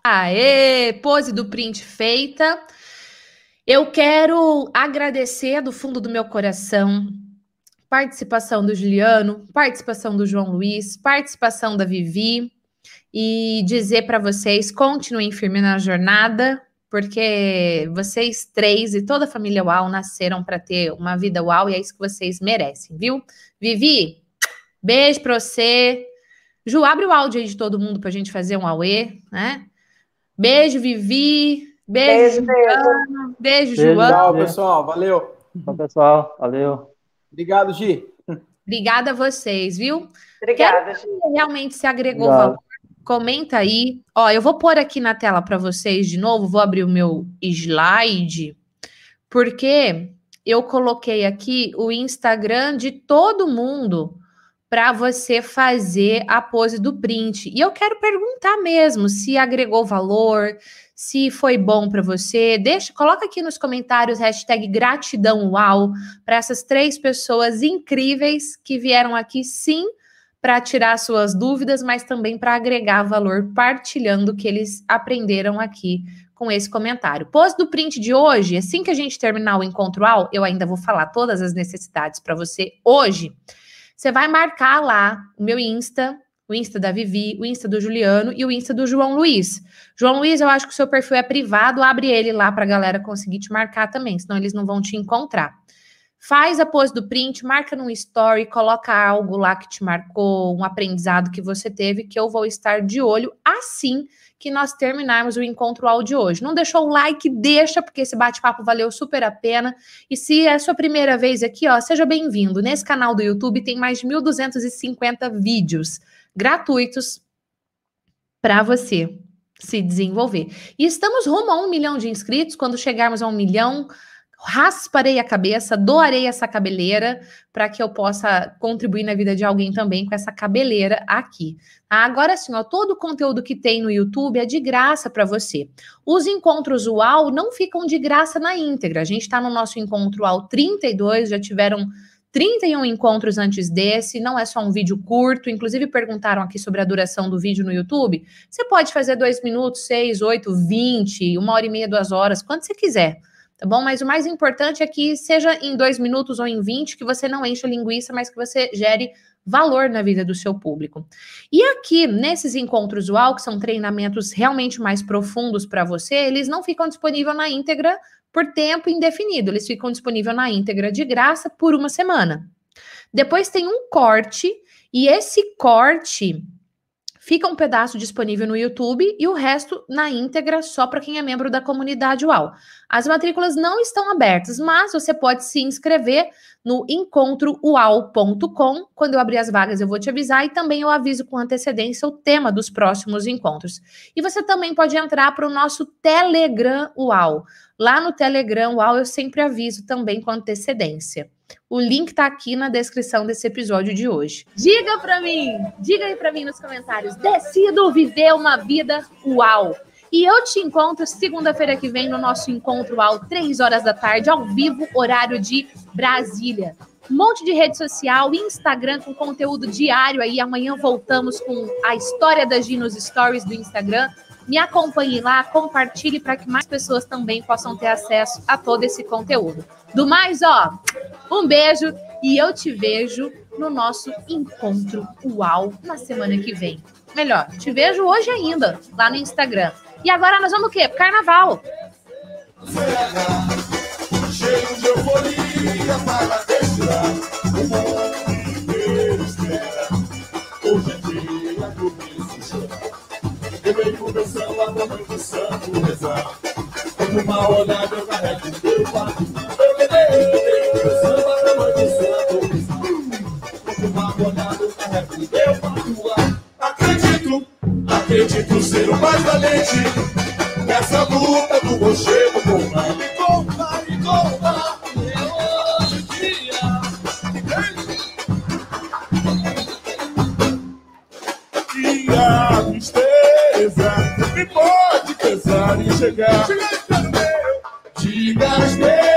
Aê, pose do print feita. Eu quero agradecer do fundo do meu coração participação do Juliano, participação do João Luiz, participação da Vivi e dizer para vocês continuem firme na jornada, porque vocês três e toda a família UAU nasceram para ter uma vida UAU e é isso que vocês merecem, viu? Vivi, beijo para você. Ju, abre o áudio aí de todo mundo para a gente fazer um auê, né? Beijo, Vivi. Beijo, Beijo, beijo. Joana. Beijo, Beijo. Joana. Tchau, pessoal. Valeu. Então, pessoal, valeu. Obrigado, Gi. Obrigada a vocês, viu? Obrigada. Se realmente se agregou Obrigado. valor, comenta aí. Ó, eu vou pôr aqui na tela para vocês de novo, vou abrir o meu slide, porque eu coloquei aqui o Instagram de todo mundo para você fazer a pose do print. E eu quero perguntar mesmo se agregou valor, se foi bom para você. Deixa, coloca aqui nos comentários hashtag gratidão uau para essas três pessoas incríveis que vieram aqui sim para tirar suas dúvidas, mas também para agregar valor partilhando o que eles aprenderam aqui com esse comentário. Pose do print de hoje, assim que a gente terminar o encontro UAU, eu ainda vou falar todas as necessidades para você hoje. Você vai marcar lá o meu Insta, o Insta da Vivi, o Insta do Juliano e o Insta do João Luiz. João Luiz, eu acho que o seu perfil é privado, abre ele lá para a galera conseguir te marcar também, senão eles não vão te encontrar. Faz a pose do print, marca num story, coloca algo lá que te marcou, um aprendizado que você teve, que eu vou estar de olho assim que nós terminarmos o encontro áudio hoje. Não deixou o like? Deixa, porque esse bate-papo valeu super a pena. E se é sua primeira vez aqui, ó, seja bem-vindo. Nesse canal do YouTube tem mais de 1.250 vídeos gratuitos para você se desenvolver. E estamos rumo a um milhão de inscritos. Quando chegarmos a um milhão, rasparei a cabeça, doarei essa cabeleira para que eu possa contribuir na vida de alguém também com essa cabeleira aqui. Agora sim, ó, todo o conteúdo que tem no YouTube é de graça para você. Os encontros UAU não ficam de graça na íntegra. A gente está no nosso encontro UAU 32, já tiveram 31 encontros antes desse, não é só um vídeo curto. Inclusive, perguntaram aqui sobre a duração do vídeo no YouTube. Você pode fazer dois minutos, seis, oito, vinte, uma hora e meia, duas horas, quanto você quiser tá bom? Mas o mais importante é que seja em dois minutos ou em 20, que você não encha linguiça, mas que você gere valor na vida do seu público. E aqui, nesses encontros UAU, que são treinamentos realmente mais profundos para você, eles não ficam disponíveis na íntegra por tempo indefinido, eles ficam disponíveis na íntegra de graça por uma semana. Depois tem um corte, e esse corte fica um pedaço disponível no YouTube e o resto na íntegra só para quem é membro da comunidade UAU. As matrículas não estão abertas, mas você pode se inscrever no encontrouau.com. Quando eu abrir as vagas, eu vou te avisar e também eu aviso com antecedência o tema dos próximos encontros. E você também pode entrar para o nosso Telegram UAU. Lá no Telegram UAU eu sempre aviso também com antecedência. O link tá aqui na descrição desse episódio de hoje. Diga para mim, diga aí para mim nos comentários. Decido viver uma vida uau. E eu te encontro segunda-feira que vem no nosso encontro ao 3 horas da tarde, ao vivo, horário de Brasília. Um monte de rede social, Instagram com conteúdo diário aí. Amanhã voltamos com a história da Gi nos stories do Instagram. Me acompanhe lá, compartilhe para que mais pessoas também possam ter acesso a todo esse conteúdo. Do mais, ó, um beijo e eu te vejo no nosso encontro UAU na semana que vem. Melhor, te vejo hoje ainda lá no Instagram. E agora nós vamos o quê? Carnaval. cheio de euforia para. O. Hoje é dia. Eu venho pra mãe do santo rezar. Com uma olhada eu carrego meu papo. Eu venho meu samba pra mãe do santo rezar. Com uma olhada eu carrego meu papo. Acredito, acredito. acredito ser o mais valente nessa luta do rochedo com o mar. E e chegar. Diga espelho meu,